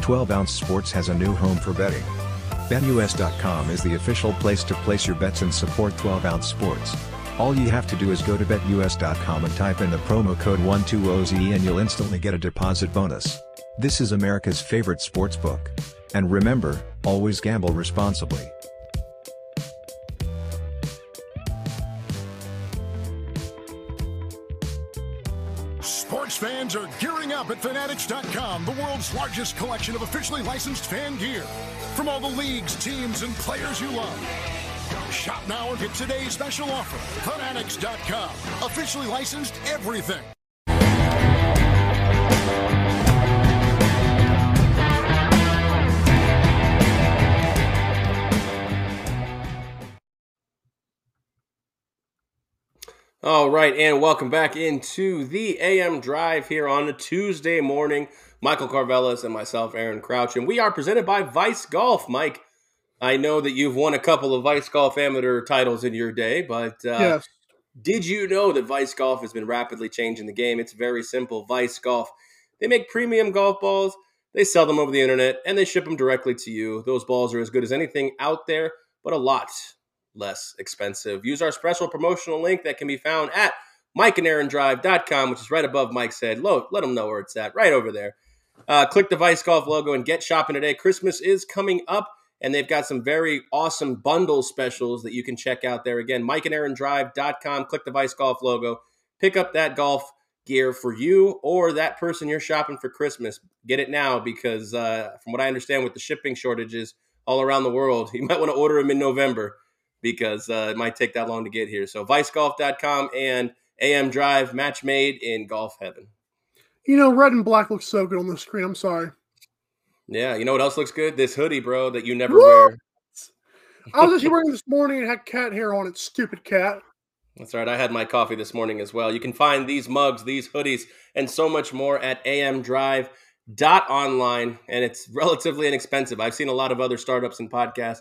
Twelve Ounce Sports has a new home for betting. BetUS.com is the official place to place your bets and support 12 Ounce Sports. All you have to do is go to BetUS.com and type in the promo code 12OZ and you'll instantly get a deposit bonus. This is America's favorite sports book. And remember, always gamble responsibly. Up at Fanatics.com, the world's largest collection of officially licensed fan gear. From all the leagues, teams, and players you love. Shop now and get today's special offer. Fanatics.com, officially licensed everything. All right, and welcome back into the AM Drive here on a Tuesday morning. Michael Carvelas and myself, Aaron Crouch, and we are presented by Vice Golf. Mike, I know that you've won a couple of Vice Golf amateur titles in your day, but uh, Yes. did you know that Vice Golf has been rapidly changing the game? It's very simple. Vice Golf, they make premium golf balls, they sell them over the internet, and they ship them directly to you. Those balls are as good as anything out there, but a lot less expensive. Use our special promotional link that can be found at mikeandaarondrive.com, which is right above Mike's head. Let them know where it's at, right over there. Uh, click the Vice Golf logo and get shopping today. Christmas is coming up, and they've got some very awesome bundle specials that you can check out there. Again, mikeandaarondrive.com. Click the Vice Golf logo. Pick up that golf gear for you or that person you're shopping for Christmas. Get it now because, uh, from what I understand, with the shipping shortages all around the world, *laughs* you might want to order them in November because uh, it might take that long to get here. So, vicegolf.com and AM Drive, match made in golf heaven. You know, red and black looks so good on the screen. I'm sorry. Yeah, you know what else looks good? This hoodie, bro, that you never What? wear. I was actually wearing this morning and had cat hair on it. Stupid cat. That's right. I had my coffee this morning as well. You can find these mugs, these hoodies, and so much more at amdrive.online, and it's *laughs* relatively inexpensive. I've seen a lot of other startups and podcasts.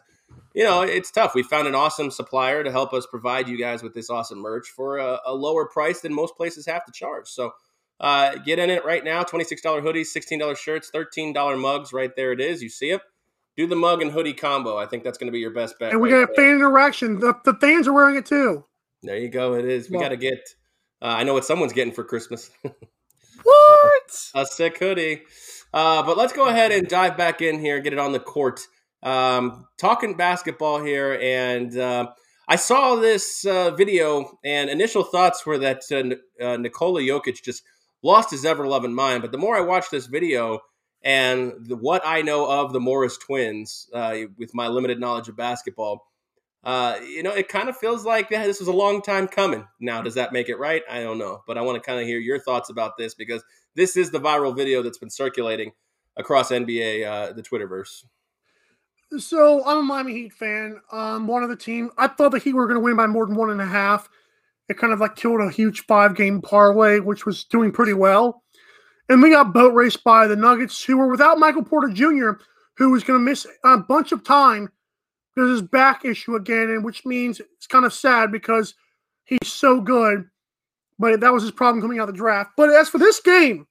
You know, it's tough. We found an awesome supplier to help us provide you guys with this awesome merch for a, a lower price than most places have to charge. So uh, get in it right now. $26 hoodies, $16 shirts, $13 mugs. Right there it is. You see it. Do the mug and hoodie combo. I think that's going to be your best bet. And we got a fan interaction. The, the fans are wearing it too. There you go. It is. We Well- got to get. Uh, I know what someone's getting for Christmas. *laughs* What? a sick hoodie. Uh, but let's go ahead and dive back in here, get it on the court. Um, talking basketball here, and uh, I saw this uh, video, and initial thoughts were that uh, uh, Nikola Jokic just lost his ever loving mind. But the more I watch this video and the, what I know of the Morris twins, uh, with my limited knowledge of basketball, uh, you know, it kind of feels like yeah, this was a long time coming. Now, does that make it right? I don't know, but I want to kind of hear your thoughts about this because this is the viral video that's been circulating across NBA, uh, the Twitterverse. So I'm a Miami Heat fan. Um, one of the team. I thought the Heat were going to win by more than one and a half. It kind of like killed a huge five game parlay, which was doing pretty well. And we got boat raced by the Nuggets, who were without Michael Porter Jr., who was going to miss a bunch of time because his back issue again, and which means it's kind of sad because he's so good. But that was his problem coming out of the draft. But as for this game,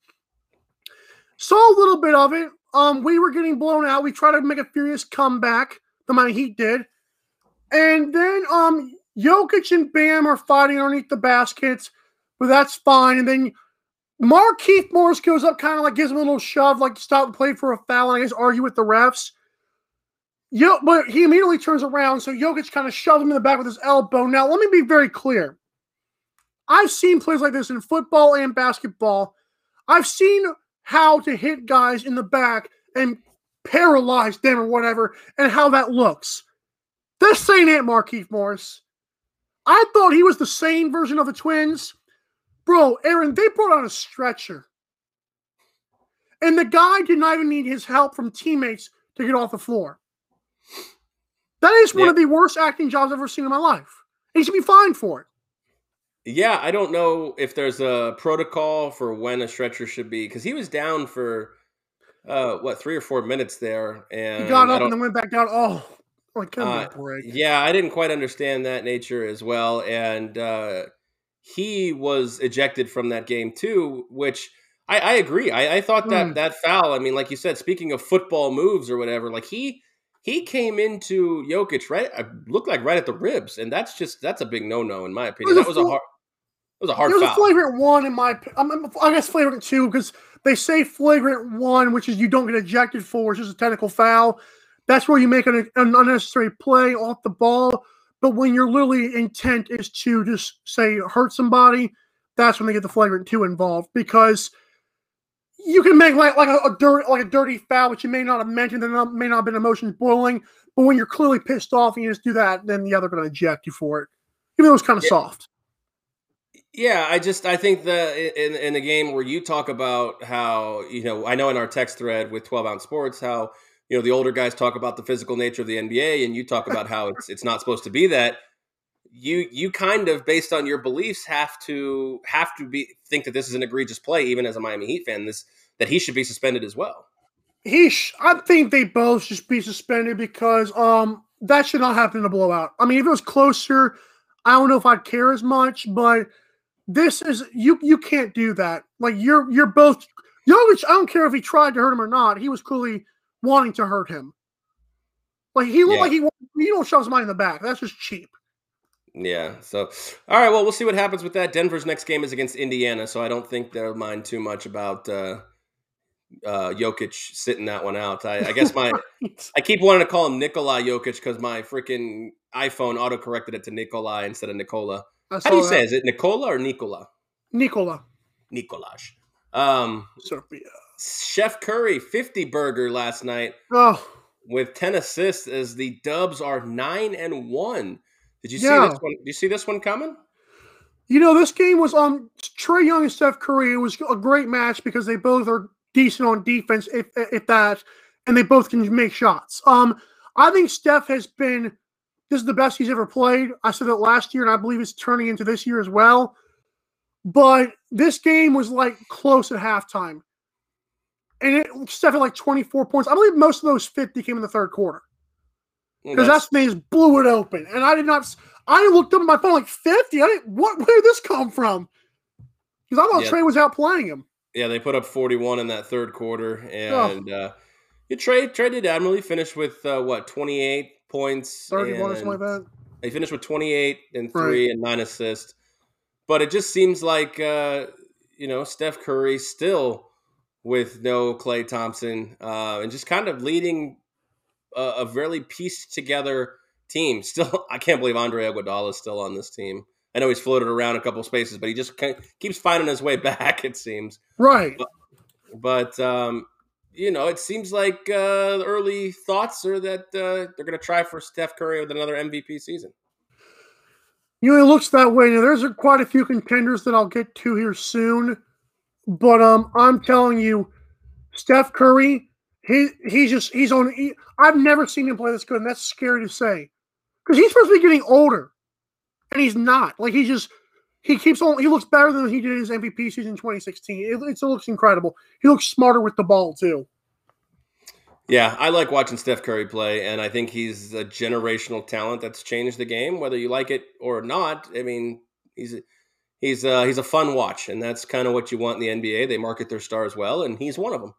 saw a little bit of it. Um, we were getting blown out. We tried to make a furious comeback. The Miami Heat did, and then um, Jokic and Bam are fighting underneath the baskets, but that's fine. And then Markieff Morris goes up, kind of like gives him a little shove, like stop the play for a foul, and I guess argue with the refs. Yo, but he immediately turns around, so Jokic kind of shoves him in the back with his elbow. Now, let me be very clear. I've seen plays like this in football and basketball. I've seen how to hit guys in the back and paralyze them or whatever, and how that looks. This ain't it, Markieff Morris. I thought he was the same version of the twins. Bro, Aaron, they brought on a stretcher. And the guy did not even need his help from teammates to get off the floor. That is one Yeah. of the worst acting jobs I've ever seen in my life. He should be fined for it. Yeah, I don't know if there's a protocol for when a stretcher should be because he was down for uh what three or four minutes there, and He got up and then went back down. Oh, like Uh, break. Yeah, I didn't quite understand that nature as well. And uh, he was ejected from that game too, which I, I agree. I, I thought that Mm. that foul, I mean, like you said, speaking of football moves or whatever, like he he came into Jokic right uh, looked like right at the ribs, and that's just that's a big no no in my opinion. That was a hard was a hard It was foul. a flagrant one in my. I'm, I'm- guess flagrant two because they say flagrant one, which is you don't get ejected for, which is a technical foul. That's where you make an, an unnecessary play off the ball. But when your literally intent is to just say hurt somebody, that's when they get the flagrant two involved because you can make like like a, a dirty like a dirty foul, which you may not have mentioned, and not- may not have been emotions boiling. But when you're clearly pissed off and you just do that, then the other going to eject you for it, even though it's kind of Yeah. soft. Yeah, I just I think the in in the game where you talk about how you know I know in our text thread with Twelve Ounce Sports how you know the older guys talk about the physical nature of the NBA and you talk about how it's it's not supposed to be that you you kind of based on your beliefs have to have to be think that this is an egregious play even as a Miami Heat fan this that he should be suspended as well. He, sh- I think they both should be suspended because um that should not happen in a blowout. I mean, if it was closer, I don't know if I'd care as much, but this is you. You can't do that. Like you're you're both Jokic. I don't care if he tried to hurt him or not. He was clearly wanting to hurt him. Like he looked Yeah. like he he don't shove somebody in the back. That's just cheap. Yeah. So, all right. Well, we'll see what happens with that. Denver's next game is against Indiana, so I don't think they'll mind too much about uh, uh, Jokic sitting that one out. I, I guess my *laughs* I keep wanting to call him Nikolai Jokic because my freaking iPhone auto corrected it to Nikolai instead of Nicola. I How do you saw say? that. it? Is it Nicola or Nicola? Nikola. Nikolaj. Um, Serbia. Chef Curry 50 burger last night Oh, with 10 assists as the Dubs are 9 and 1. Did you Yeah. see this one? Did you see this one coming? You know, this game was um Trae Young and Steph Curry. It was a great match because they both are decent on defense, if if that, and they both can make shots. Um, I think Steph has been this is the best he's ever played. I said that last year, and I believe it's turning into this year as well. But this game was like close at halftime, and it Steph had like twenty four points. I believe most of those fifty came in the third quarter because that's they just blew it open. And I did not. I looked up at my phone like fifty. I didn't. What? Where did this come from? Because I thought Yeah. Trae was out playing him. Yeah, they put up 41 in that third quarter, and uh, yeah, Trae Trae did admirably. Finished with uh, what 28 points, Thirty-one or something like that. They finished with 28 and three and nine assists. But it just seems like uh, you know Steph Curry still with no Klay Thompson uh, and just kind of leading a, a really pieced together team. *laughs* Still, I can't believe Andre Iguodala is still on this team. I know he's floated around a couple spaces, but he just keeps finding his way *laughs* back. It seems. Right. But um, you know, it seems like uh, the early thoughts are that uh, they're going to try for Steph Curry with another MVP season. You know, it looks that way. Now, there's quite a few contenders that I'll get to here soon, but um, I'm telling you, Steph Curry He he's just he's on. He, I've never seen him play this good, and that's scary to say because he's supposed to be getting older, and he's not. Like he's just he keeps on. He looks better than he did his MVP season 2016. It, it looks incredible. He looks smarter with the ball too. Yeah, I like watching Steph Curry play, and I think he's a generational talent that's changed the game, whether you like it or not. I mean, he's he's uh, he's a fun watch, and that's kind of what you want in the NBA. They market their stars well, and he's one of them.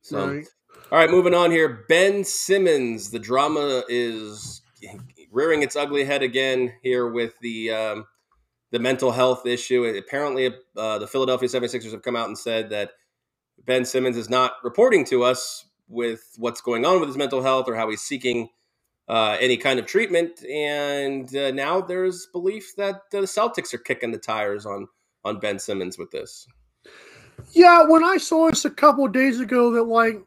So, right. all right, moving on here. Ben Simmons. The drama is rearing its ugly head again here with the um, the mental health issue. Apparently, uh, the Philadelphia 76ers have come out and said that Ben Simmons is not reporting to us with what's going on with his mental health or how he's seeking uh, any kind of treatment. And uh, now there's belief that the Celtics are kicking the tires on on Ben Simmons with this. Yeah, when I saw this a couple days ago, that like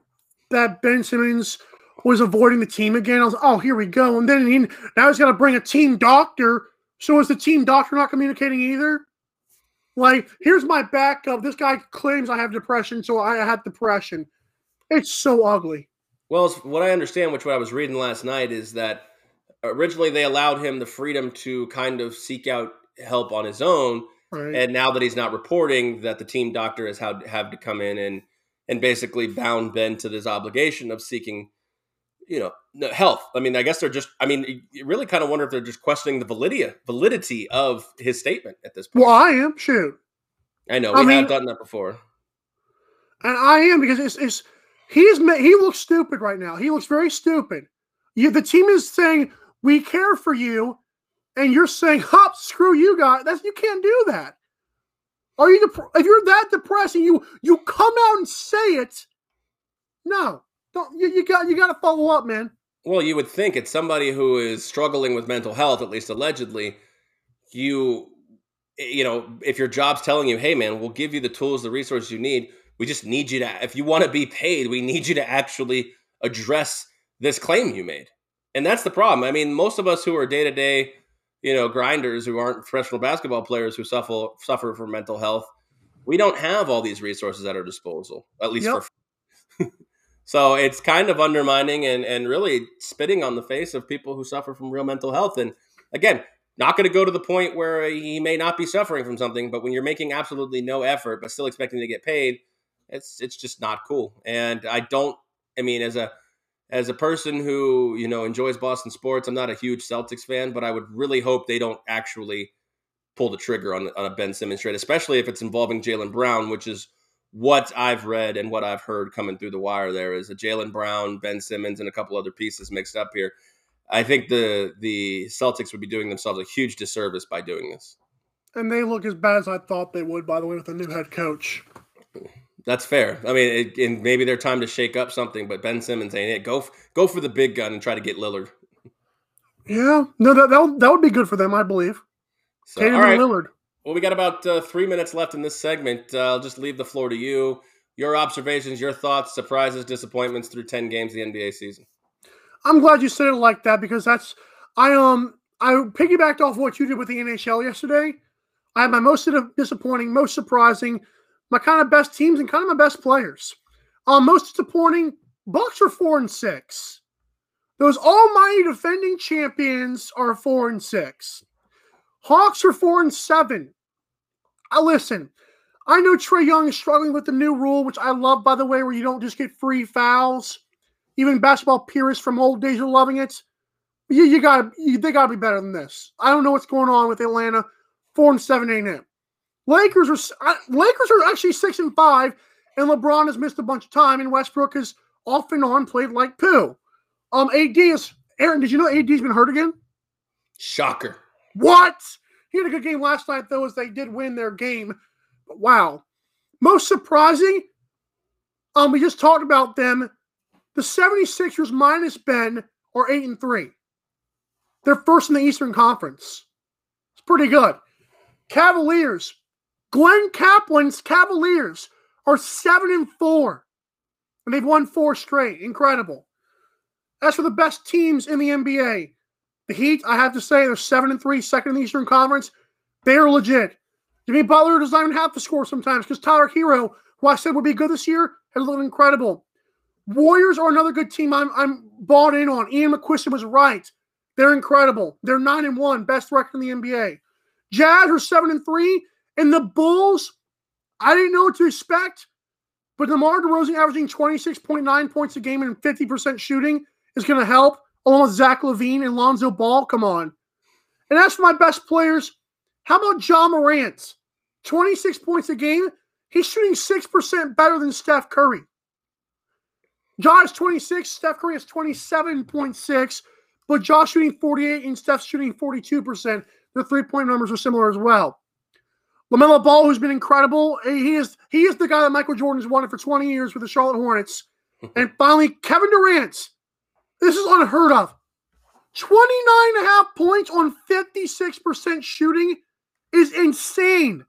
that Ben Simmons was avoiding the team again, I was oh here we go, and then he, now he's got to bring a team doctor. So is the team doctor not communicating either? Like, here's my backup. This guy claims I have depression, so I have depression. It's so ugly. Well, what I understand, which what I was reading last night, is that originally they allowed him the freedom to kind of seek out help on his own, right. and now that he's not reporting, that the team doctor has had have to come in and and basically bound Ben to this obligation of seeking, you know, health. I mean, I guess they're just. I mean, you really kind of wonder if they're just questioning the validity validity of his statement at this point. Well, I am. Shoot. I know we I mean, have done that before, and I am because it's it's He's he looks stupid right now. He looks very stupid. You, the team is saying we care for you, and you're saying, "Hop, screw you, guys." That's you can't do that. Are you dep- if you're that depressing, you you come out and say it. No, don't you, you got you got to follow up, man. Well, you would think it's somebody who is struggling with mental health, at least allegedly. You, eh, you know, if your job's telling you, "Hey, man, we'll give you the tools, the resources you need," we just need you to if you want to be paid we need you to actually address this claim you made and that's the problem i mean most of us who are day-to-day you know grinders who aren't professional basketball players who suffer suffer from mental health we don't have all these resources at our disposal at least yep. for so it's kind of undermining and and really spitting on the face of people who suffer from real mental health and again not going to go to the point where he may not be suffering from something but when you're making absolutely no effort but still expecting to get paid it's it's just not cool. And I don't. I mean, as a as a person who you know enjoys Boston sports, I'm not a huge Celtics fan, but I would really hope they don't actually pull the trigger on, on a Ben Simmons trade, especially if it's involving Jaylen Brown, which is what I've read and what I've heard coming through the wire. There is a Jaylen Brown, Ben Simmons, and a couple other pieces mixed up here. I think the the Celtics would be doing themselves a huge disservice by doing this. And they look as bad as I thought they would, by the way, with a new head coach. That's fair. I mean, it, and maybe they're time to shake up something, but Ben Simmons ain't it. Go go for the big gun and try to get Lillard. Yeah, no, that that, that would be good for them, I believe. So, Tatum right. Lillard. Well, we got about uh, three minutes left in this segment. Uh, I'll just leave the floor to you. Your observations, your thoughts, surprises, disappointments through ten games of the NBA season. I'm glad you said it like that because that's I um I piggybacked off what you did with the NHL yesterday. I had my most disappointing, most surprising, my kind of best teams and kind of my best players. Um, most disappointing, Bucks are four and six. Those almighty defending champions are four and six. Hawks are four and seven. I listen. I know Trae Young is struggling with the new rule, which I love, by the way, where you don't just get free fouls. Even basketball purists from old days are loving it. You, you got they got to be better than this. I don't know what's going on with Atlanta. Four and seven ain't it. Lakers are Lakers are actually six and five, and LeBron has missed a bunch of time, and Westbrook has off and on played like poo. Um, AD is Aaron. Did you know AD's been hurt again? Shocker. What? He had a good game last night, though, as they did win their game. But wow. Most surprising, um, we just talked about them. The 76ers minus Ben are eight and three. They're first in the Eastern Conference. It's pretty good. Cavaliers Glenn Kaplan's Cavaliers are seven and four, and they've won four straight. Incredible. As for the best teams in the NBA, the Heat, I have to say, they're seven and three, second in the Eastern Conference. They are legit. Jimmy Butler doesn't even have to score sometimes because Tyler Herro, who I said would be good this year, has looked incredible. Warriors are another good team I'm, I'm bought in on. Ian McQuiston was right. They're incredible. They're nine and one, best record in the NBA. Jazz are seven and three, and the Bulls. I didn't know what to expect, but DeMar DeRozan averaging 26.9 points a game and 50% shooting is going to help, along with Zach LaVine and Lonzo Ball. Come on. And as for my best players, how about Ja Morant? 26 points a game. He's shooting 6% better than Steph Curry. Is 26, Steph Curry is 27.6, but Josh shooting 48 and Steph shooting 42%. The three-point numbers are similar as well. LaMelo Ball, who's been incredible, eh, he is he is the guy that Michael Jordan has wanted for 20 years with the Charlotte Hornets. *laughs* and finally, Kevin Durant. This is unheard of. 29 and a half points on 56% shooting is insane.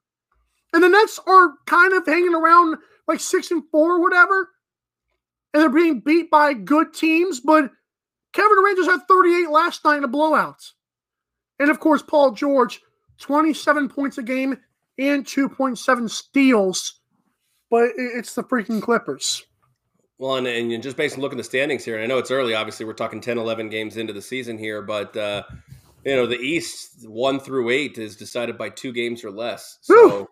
And the Nets are kind of hanging around like six and four or whatever. And they're being beat by good teams, but Kevin Durant just had 38 last night in a blowout. And of course, Paul George, 27 points a game and 2.7 steals. But it's the freaking Clippers. Well, and, and just based on looking at the standings here, and I know it's early, obviously, we're talking 10, 11 games into the season here, but, uh, you know, the East, one through eight, is decided by two games or less. So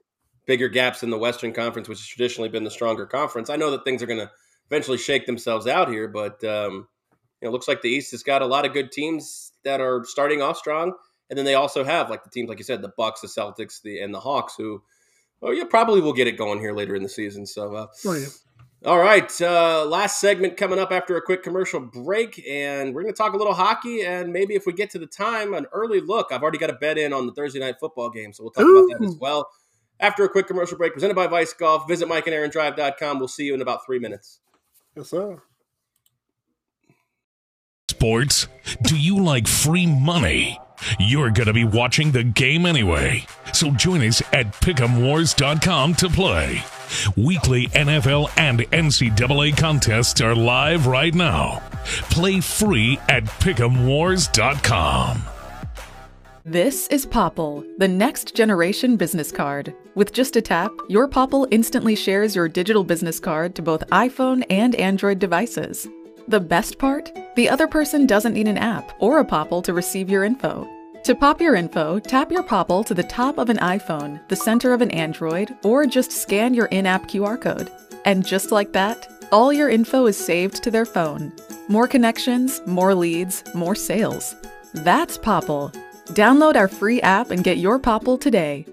bigger gaps in the Western Conference, which has traditionally been the stronger conference. I know that things are going to eventually shake themselves out here, but, um, you know, it looks like the East has got a lot of good teams that are starting off strong and then they also have like the teams, like you said, the Bucks, the Celtics, the and the Hawks, who, well, yeah, probably will get it going here later in the season. So, uh, oh, yeah. All right, uh, last segment coming up after a quick commercial break, and we're going to talk a little hockey, and maybe if we get to the time, an early look. I've already got a bet in on the Thursday night football game, so we'll talk Ooh. about that as well. After a quick commercial break presented by Vice Golf, visit MikeandAaronDrive.com. We'll see you in about three minutes. Yes, sir. Sports? Do you like free money? You're going to be watching the game anyway. So join us at pick'emwars.com to play. Weekly NFL and NCAA contests are live right now. Play free at pick'emwars.com. This is Popl, the next generation business card. With just a tap, your Popl instantly shares your digital business card to both iPhone and Android devices. The best part? The other person doesn't need an app or a Popl to receive your info. To pop your info, tap your Popl to the top of an iPhone, the center of an Android, or just scan your in app QR code. And just like that, all your info is saved to their phone. More connections, more leads, more sales. That's Popl. Download our free app and get your Popl today.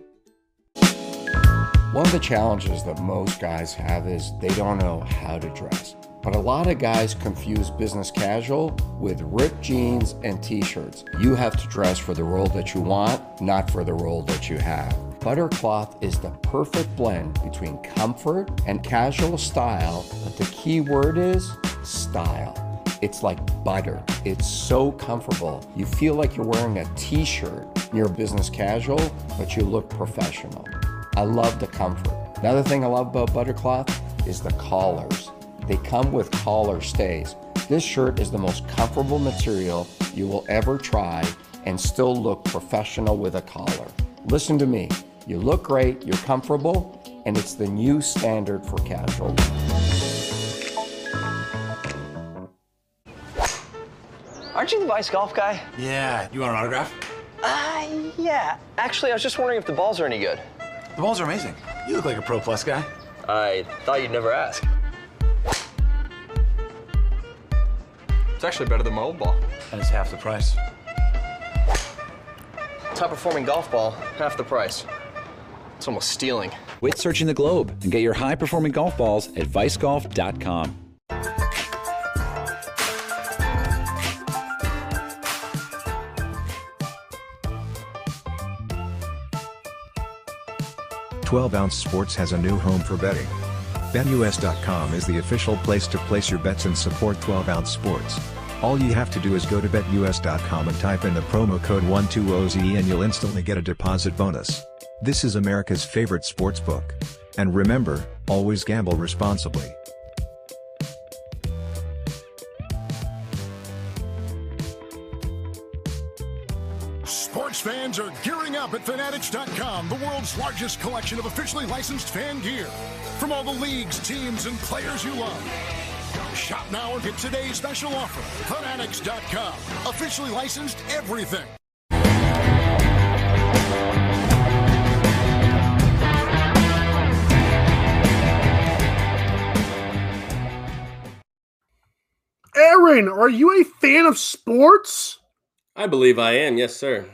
One of the challenges that most guys have is they don't know how to dress. But a lot of guys confuse business casual with ripped jeans and t-shirts. You have to dress for the role that you want, not for the role that you have. Buttercloth is the perfect blend between comfort and casual style, but the key word is style. It's like butter. It's so comfortable. You feel like you're wearing a t-shirt. You're business casual, but you look professional. I love the comfort. Another thing I love about Buttercloth is the collars. They come with collar stays. This shirt is the most comfortable material you will ever try and still look professional with a collar. Listen to me. You look great, you're comfortable, and it's the new standard for casual. Aren't you the Vice Golf guy? Yeah. You want an autograph? Uh, yeah. Actually, I was just wondering if the balls are any good. The balls are amazing. You look like a Pro Plus guy. I thought you'd never ask. It's actually better than my old ball. And it's half the price. Top performing golf ball, half the price. It's almost stealing. Quit searching the globe and get your high performing golf balls at vicegolf.com. Twelve Ounce Sports has a new home for betting. BetUS.com is the official place to place your bets and support 12 ounce sports. All you have to do is go to BetUS.com and type in the promo code 12OZ and you'll instantly get a deposit bonus. This is America's favorite sports book. And remember, always gamble responsibly. Sports fans are gearing up at Fanatics.com, the world's largest collection of officially licensed fan gear. From all the leagues, teams, and players you love. Shop now and get today's special offer. Fanatics.com. Officially licensed everything. Aaron, are you a fan of sports? I believe I am. Yes, sir.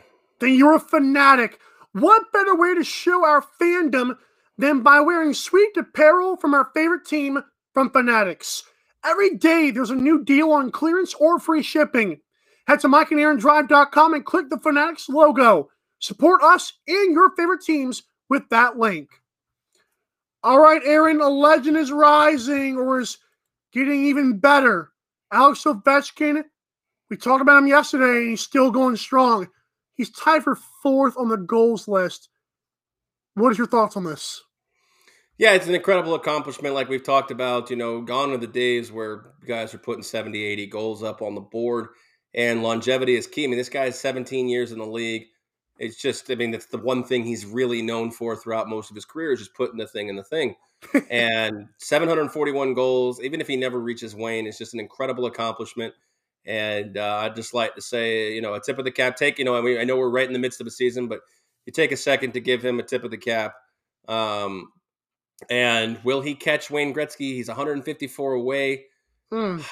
Then you're a fanatic. What better way to show our fandom than by wearing sweet apparel from our favorite team from Fanatics? Every day there's a new deal on clearance or free shipping. Head to MikeandAaronDrive.com and click the Fanatics logo. Support us and your favorite teams with that link. All right, Aaron, a legend is rising or is getting even better. Alex Ovechkin, we talked about him yesterday, and he's still going strong. He's tied for fourth on the goals list. What is your thoughts on this? Yeah, it's an incredible accomplishment. Like we've talked about, you know, gone are the days where guys are putting 70, 80 goals up on the board, and longevity is key. I mean, this guy is 17 years in the league. It's just, I mean, that's the one thing he's really known for throughout most of his career is just putting the thing in the thing. *laughs* and 741 goals, even if he never reaches Wayne, it's just an incredible accomplishment. And uh, I'd just like to say, you know, a tip of the cap. Take, you know, I mean, I know we're right in the midst of a season, but you take a second to give him a tip of the cap. Um, and will he catch Wayne Gretzky? He's 154 away. Hmm. *sighs*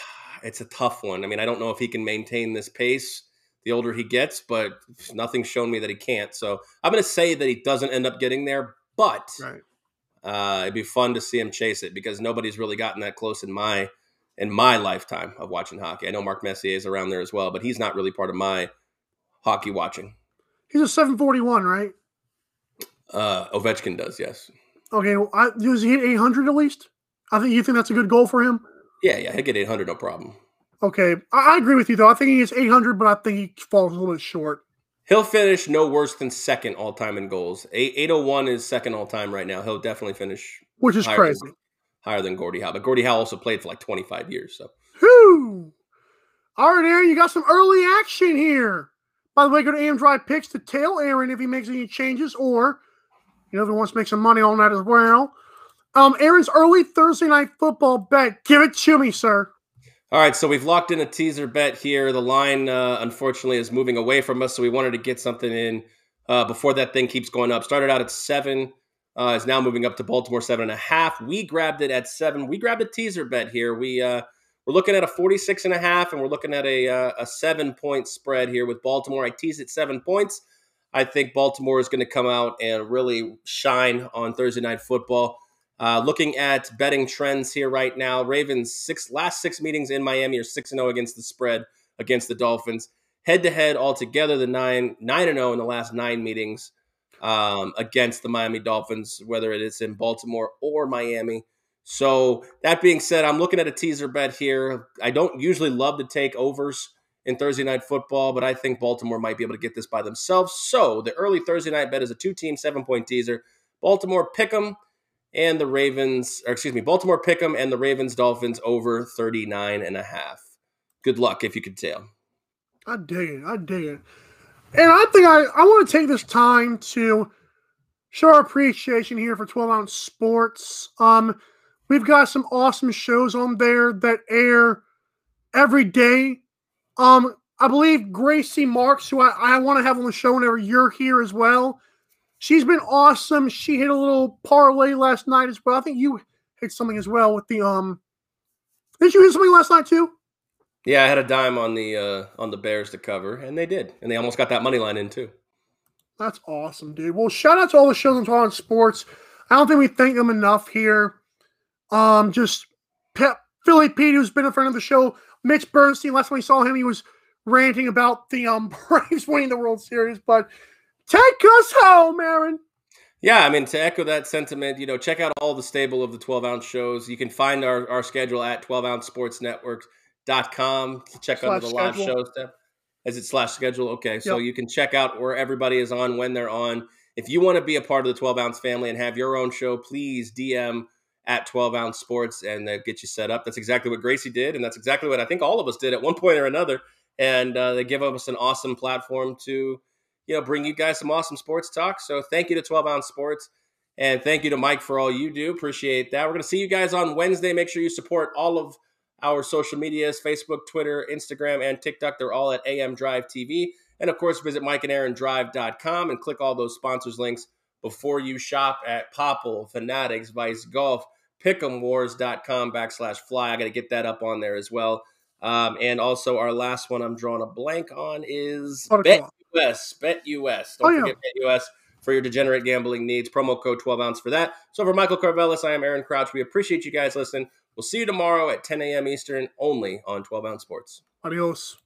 It's a tough one. I mean, I don't know if he can maintain this pace the older he gets, but nothing's shown me that he can't. So I'm going to say that he doesn't end up getting there, but right. uh, it'd be fun to see him chase it because nobody's really gotten that close in my in my lifetime of watching hockey. I know Mark Messier is around there as well, but he's not really part of my hockey watching. He's a 741, right? Uh, Ovechkin does, yes. Okay, well, I, does he hit 800 at least? I think you think that's a good goal for him. Yeah, yeah, he'll get 800, no problem. Okay, I, I agree with you though. I think he gets 800, but I think he falls a little bit short. He'll finish no worse than second all time in goals. 801 is second all time right now. He'll definitely finish, which is crazy, than, higher than Gordie Howe. But Gordie Howe also played for like 25 years. So, whoo! All right, Aaron, you got some early action here. By the way, go to AM Drive Picks to tail Aaron if he makes any changes, or you know if he wants to make some money on that as well. Um, Aaron's early Thursday night football bet. Give it to me, sir. All right, so we've locked in a teaser bet here. The line, uh, unfortunately, is moving away from us, so we wanted to get something in uh, before that thing keeps going up. Started out at seven, uh, is now moving up to Baltimore seven and a half. We grabbed it at seven. We grabbed a teaser bet here. We uh, we're looking at a 46 and a half, and we're looking at a uh, a seven point spread here with Baltimore. I tease at seven points. I think Baltimore is going to come out and really shine on Thursday night football. Uh, looking at betting trends here right now, Ravens six last six meetings in Miami are six and zero against the spread against the Dolphins. Head to head altogether, the nine nine and zero in the last nine meetings um, against the Miami Dolphins, whether it is in Baltimore or Miami. So that being said, I'm looking at a teaser bet here. I don't usually love to take overs in Thursday night football, but I think Baltimore might be able to get this by themselves. So the early Thursday night bet is a two team seven point teaser. Baltimore pick 'em and the Ravens, or excuse me, Baltimore pick 'em and the Ravens Dolphins over 39 and a half. Good luck if you could tell. I dig it. I dig it. And I think I, I want to take this time to show our appreciation here for 12 ounce sports. Um, we've got some awesome shows on there that air every day. Um, I believe Gracie Marks, who I, I want to have on the show whenever you're here as well. She's been awesome. She hit a little parlay last night as well. I think you hit something as well with the um. Did you hit something last night too? Yeah, I had a dime on the uh on the Bears to cover, and they did, and they almost got that money line in too. That's awesome, dude. Well, shout out to all the shows on sports. I don't think we thank them enough here. Um, just Pep, Philly Pete, who's been a friend of the show. Mitch Bernstein. Last time we saw him, he was ranting about the um *laughs* Braves winning the World Series, but Take us home, Aaron. Yeah, I mean, to echo that sentiment, you know, check out all the stable of the 12 ounce shows. You can find our, our schedule at 12 ounce sports network.com. Check slash out the live shows tab. Is it slash schedule? Okay. So yep. you can check out where everybody is on, when they're on. If you want to be a part of the 12 ounce family and have your own show, please DM at 12 ounce sports and they'll get you set up. That's exactly what Gracie did. And that's exactly what I think all of us did at one point or another. And uh, they give us an awesome platform to you know, bring you guys some awesome sports talk. So thank you to 12 Ounce Sports. And thank you to Mike for all you do. Appreciate that. We're going to see you guys on Wednesday. Make sure you support all of our social medias Facebook, Twitter, Instagram, and TikTok. They're all at AM Drive TV. And of course, visit mikeandaarondrive.com and click all those sponsors links before you shop at Popl, Fanatics, Vice Golf, pick'emwars.com backslash fly. I got to get that up on there as well. Um, and also, our last one I'm drawing a blank on is BetUS. BetUS. Don't Oh, yeah. forget BetUS for your degenerate gambling needs. Promo code 12OZ for that. So, for Michael Carvelis, I am Aaron Crouch. We appreciate you guys listening. We'll see you tomorrow at 10 a.m. Eastern, only on 12OZ sports. Adios.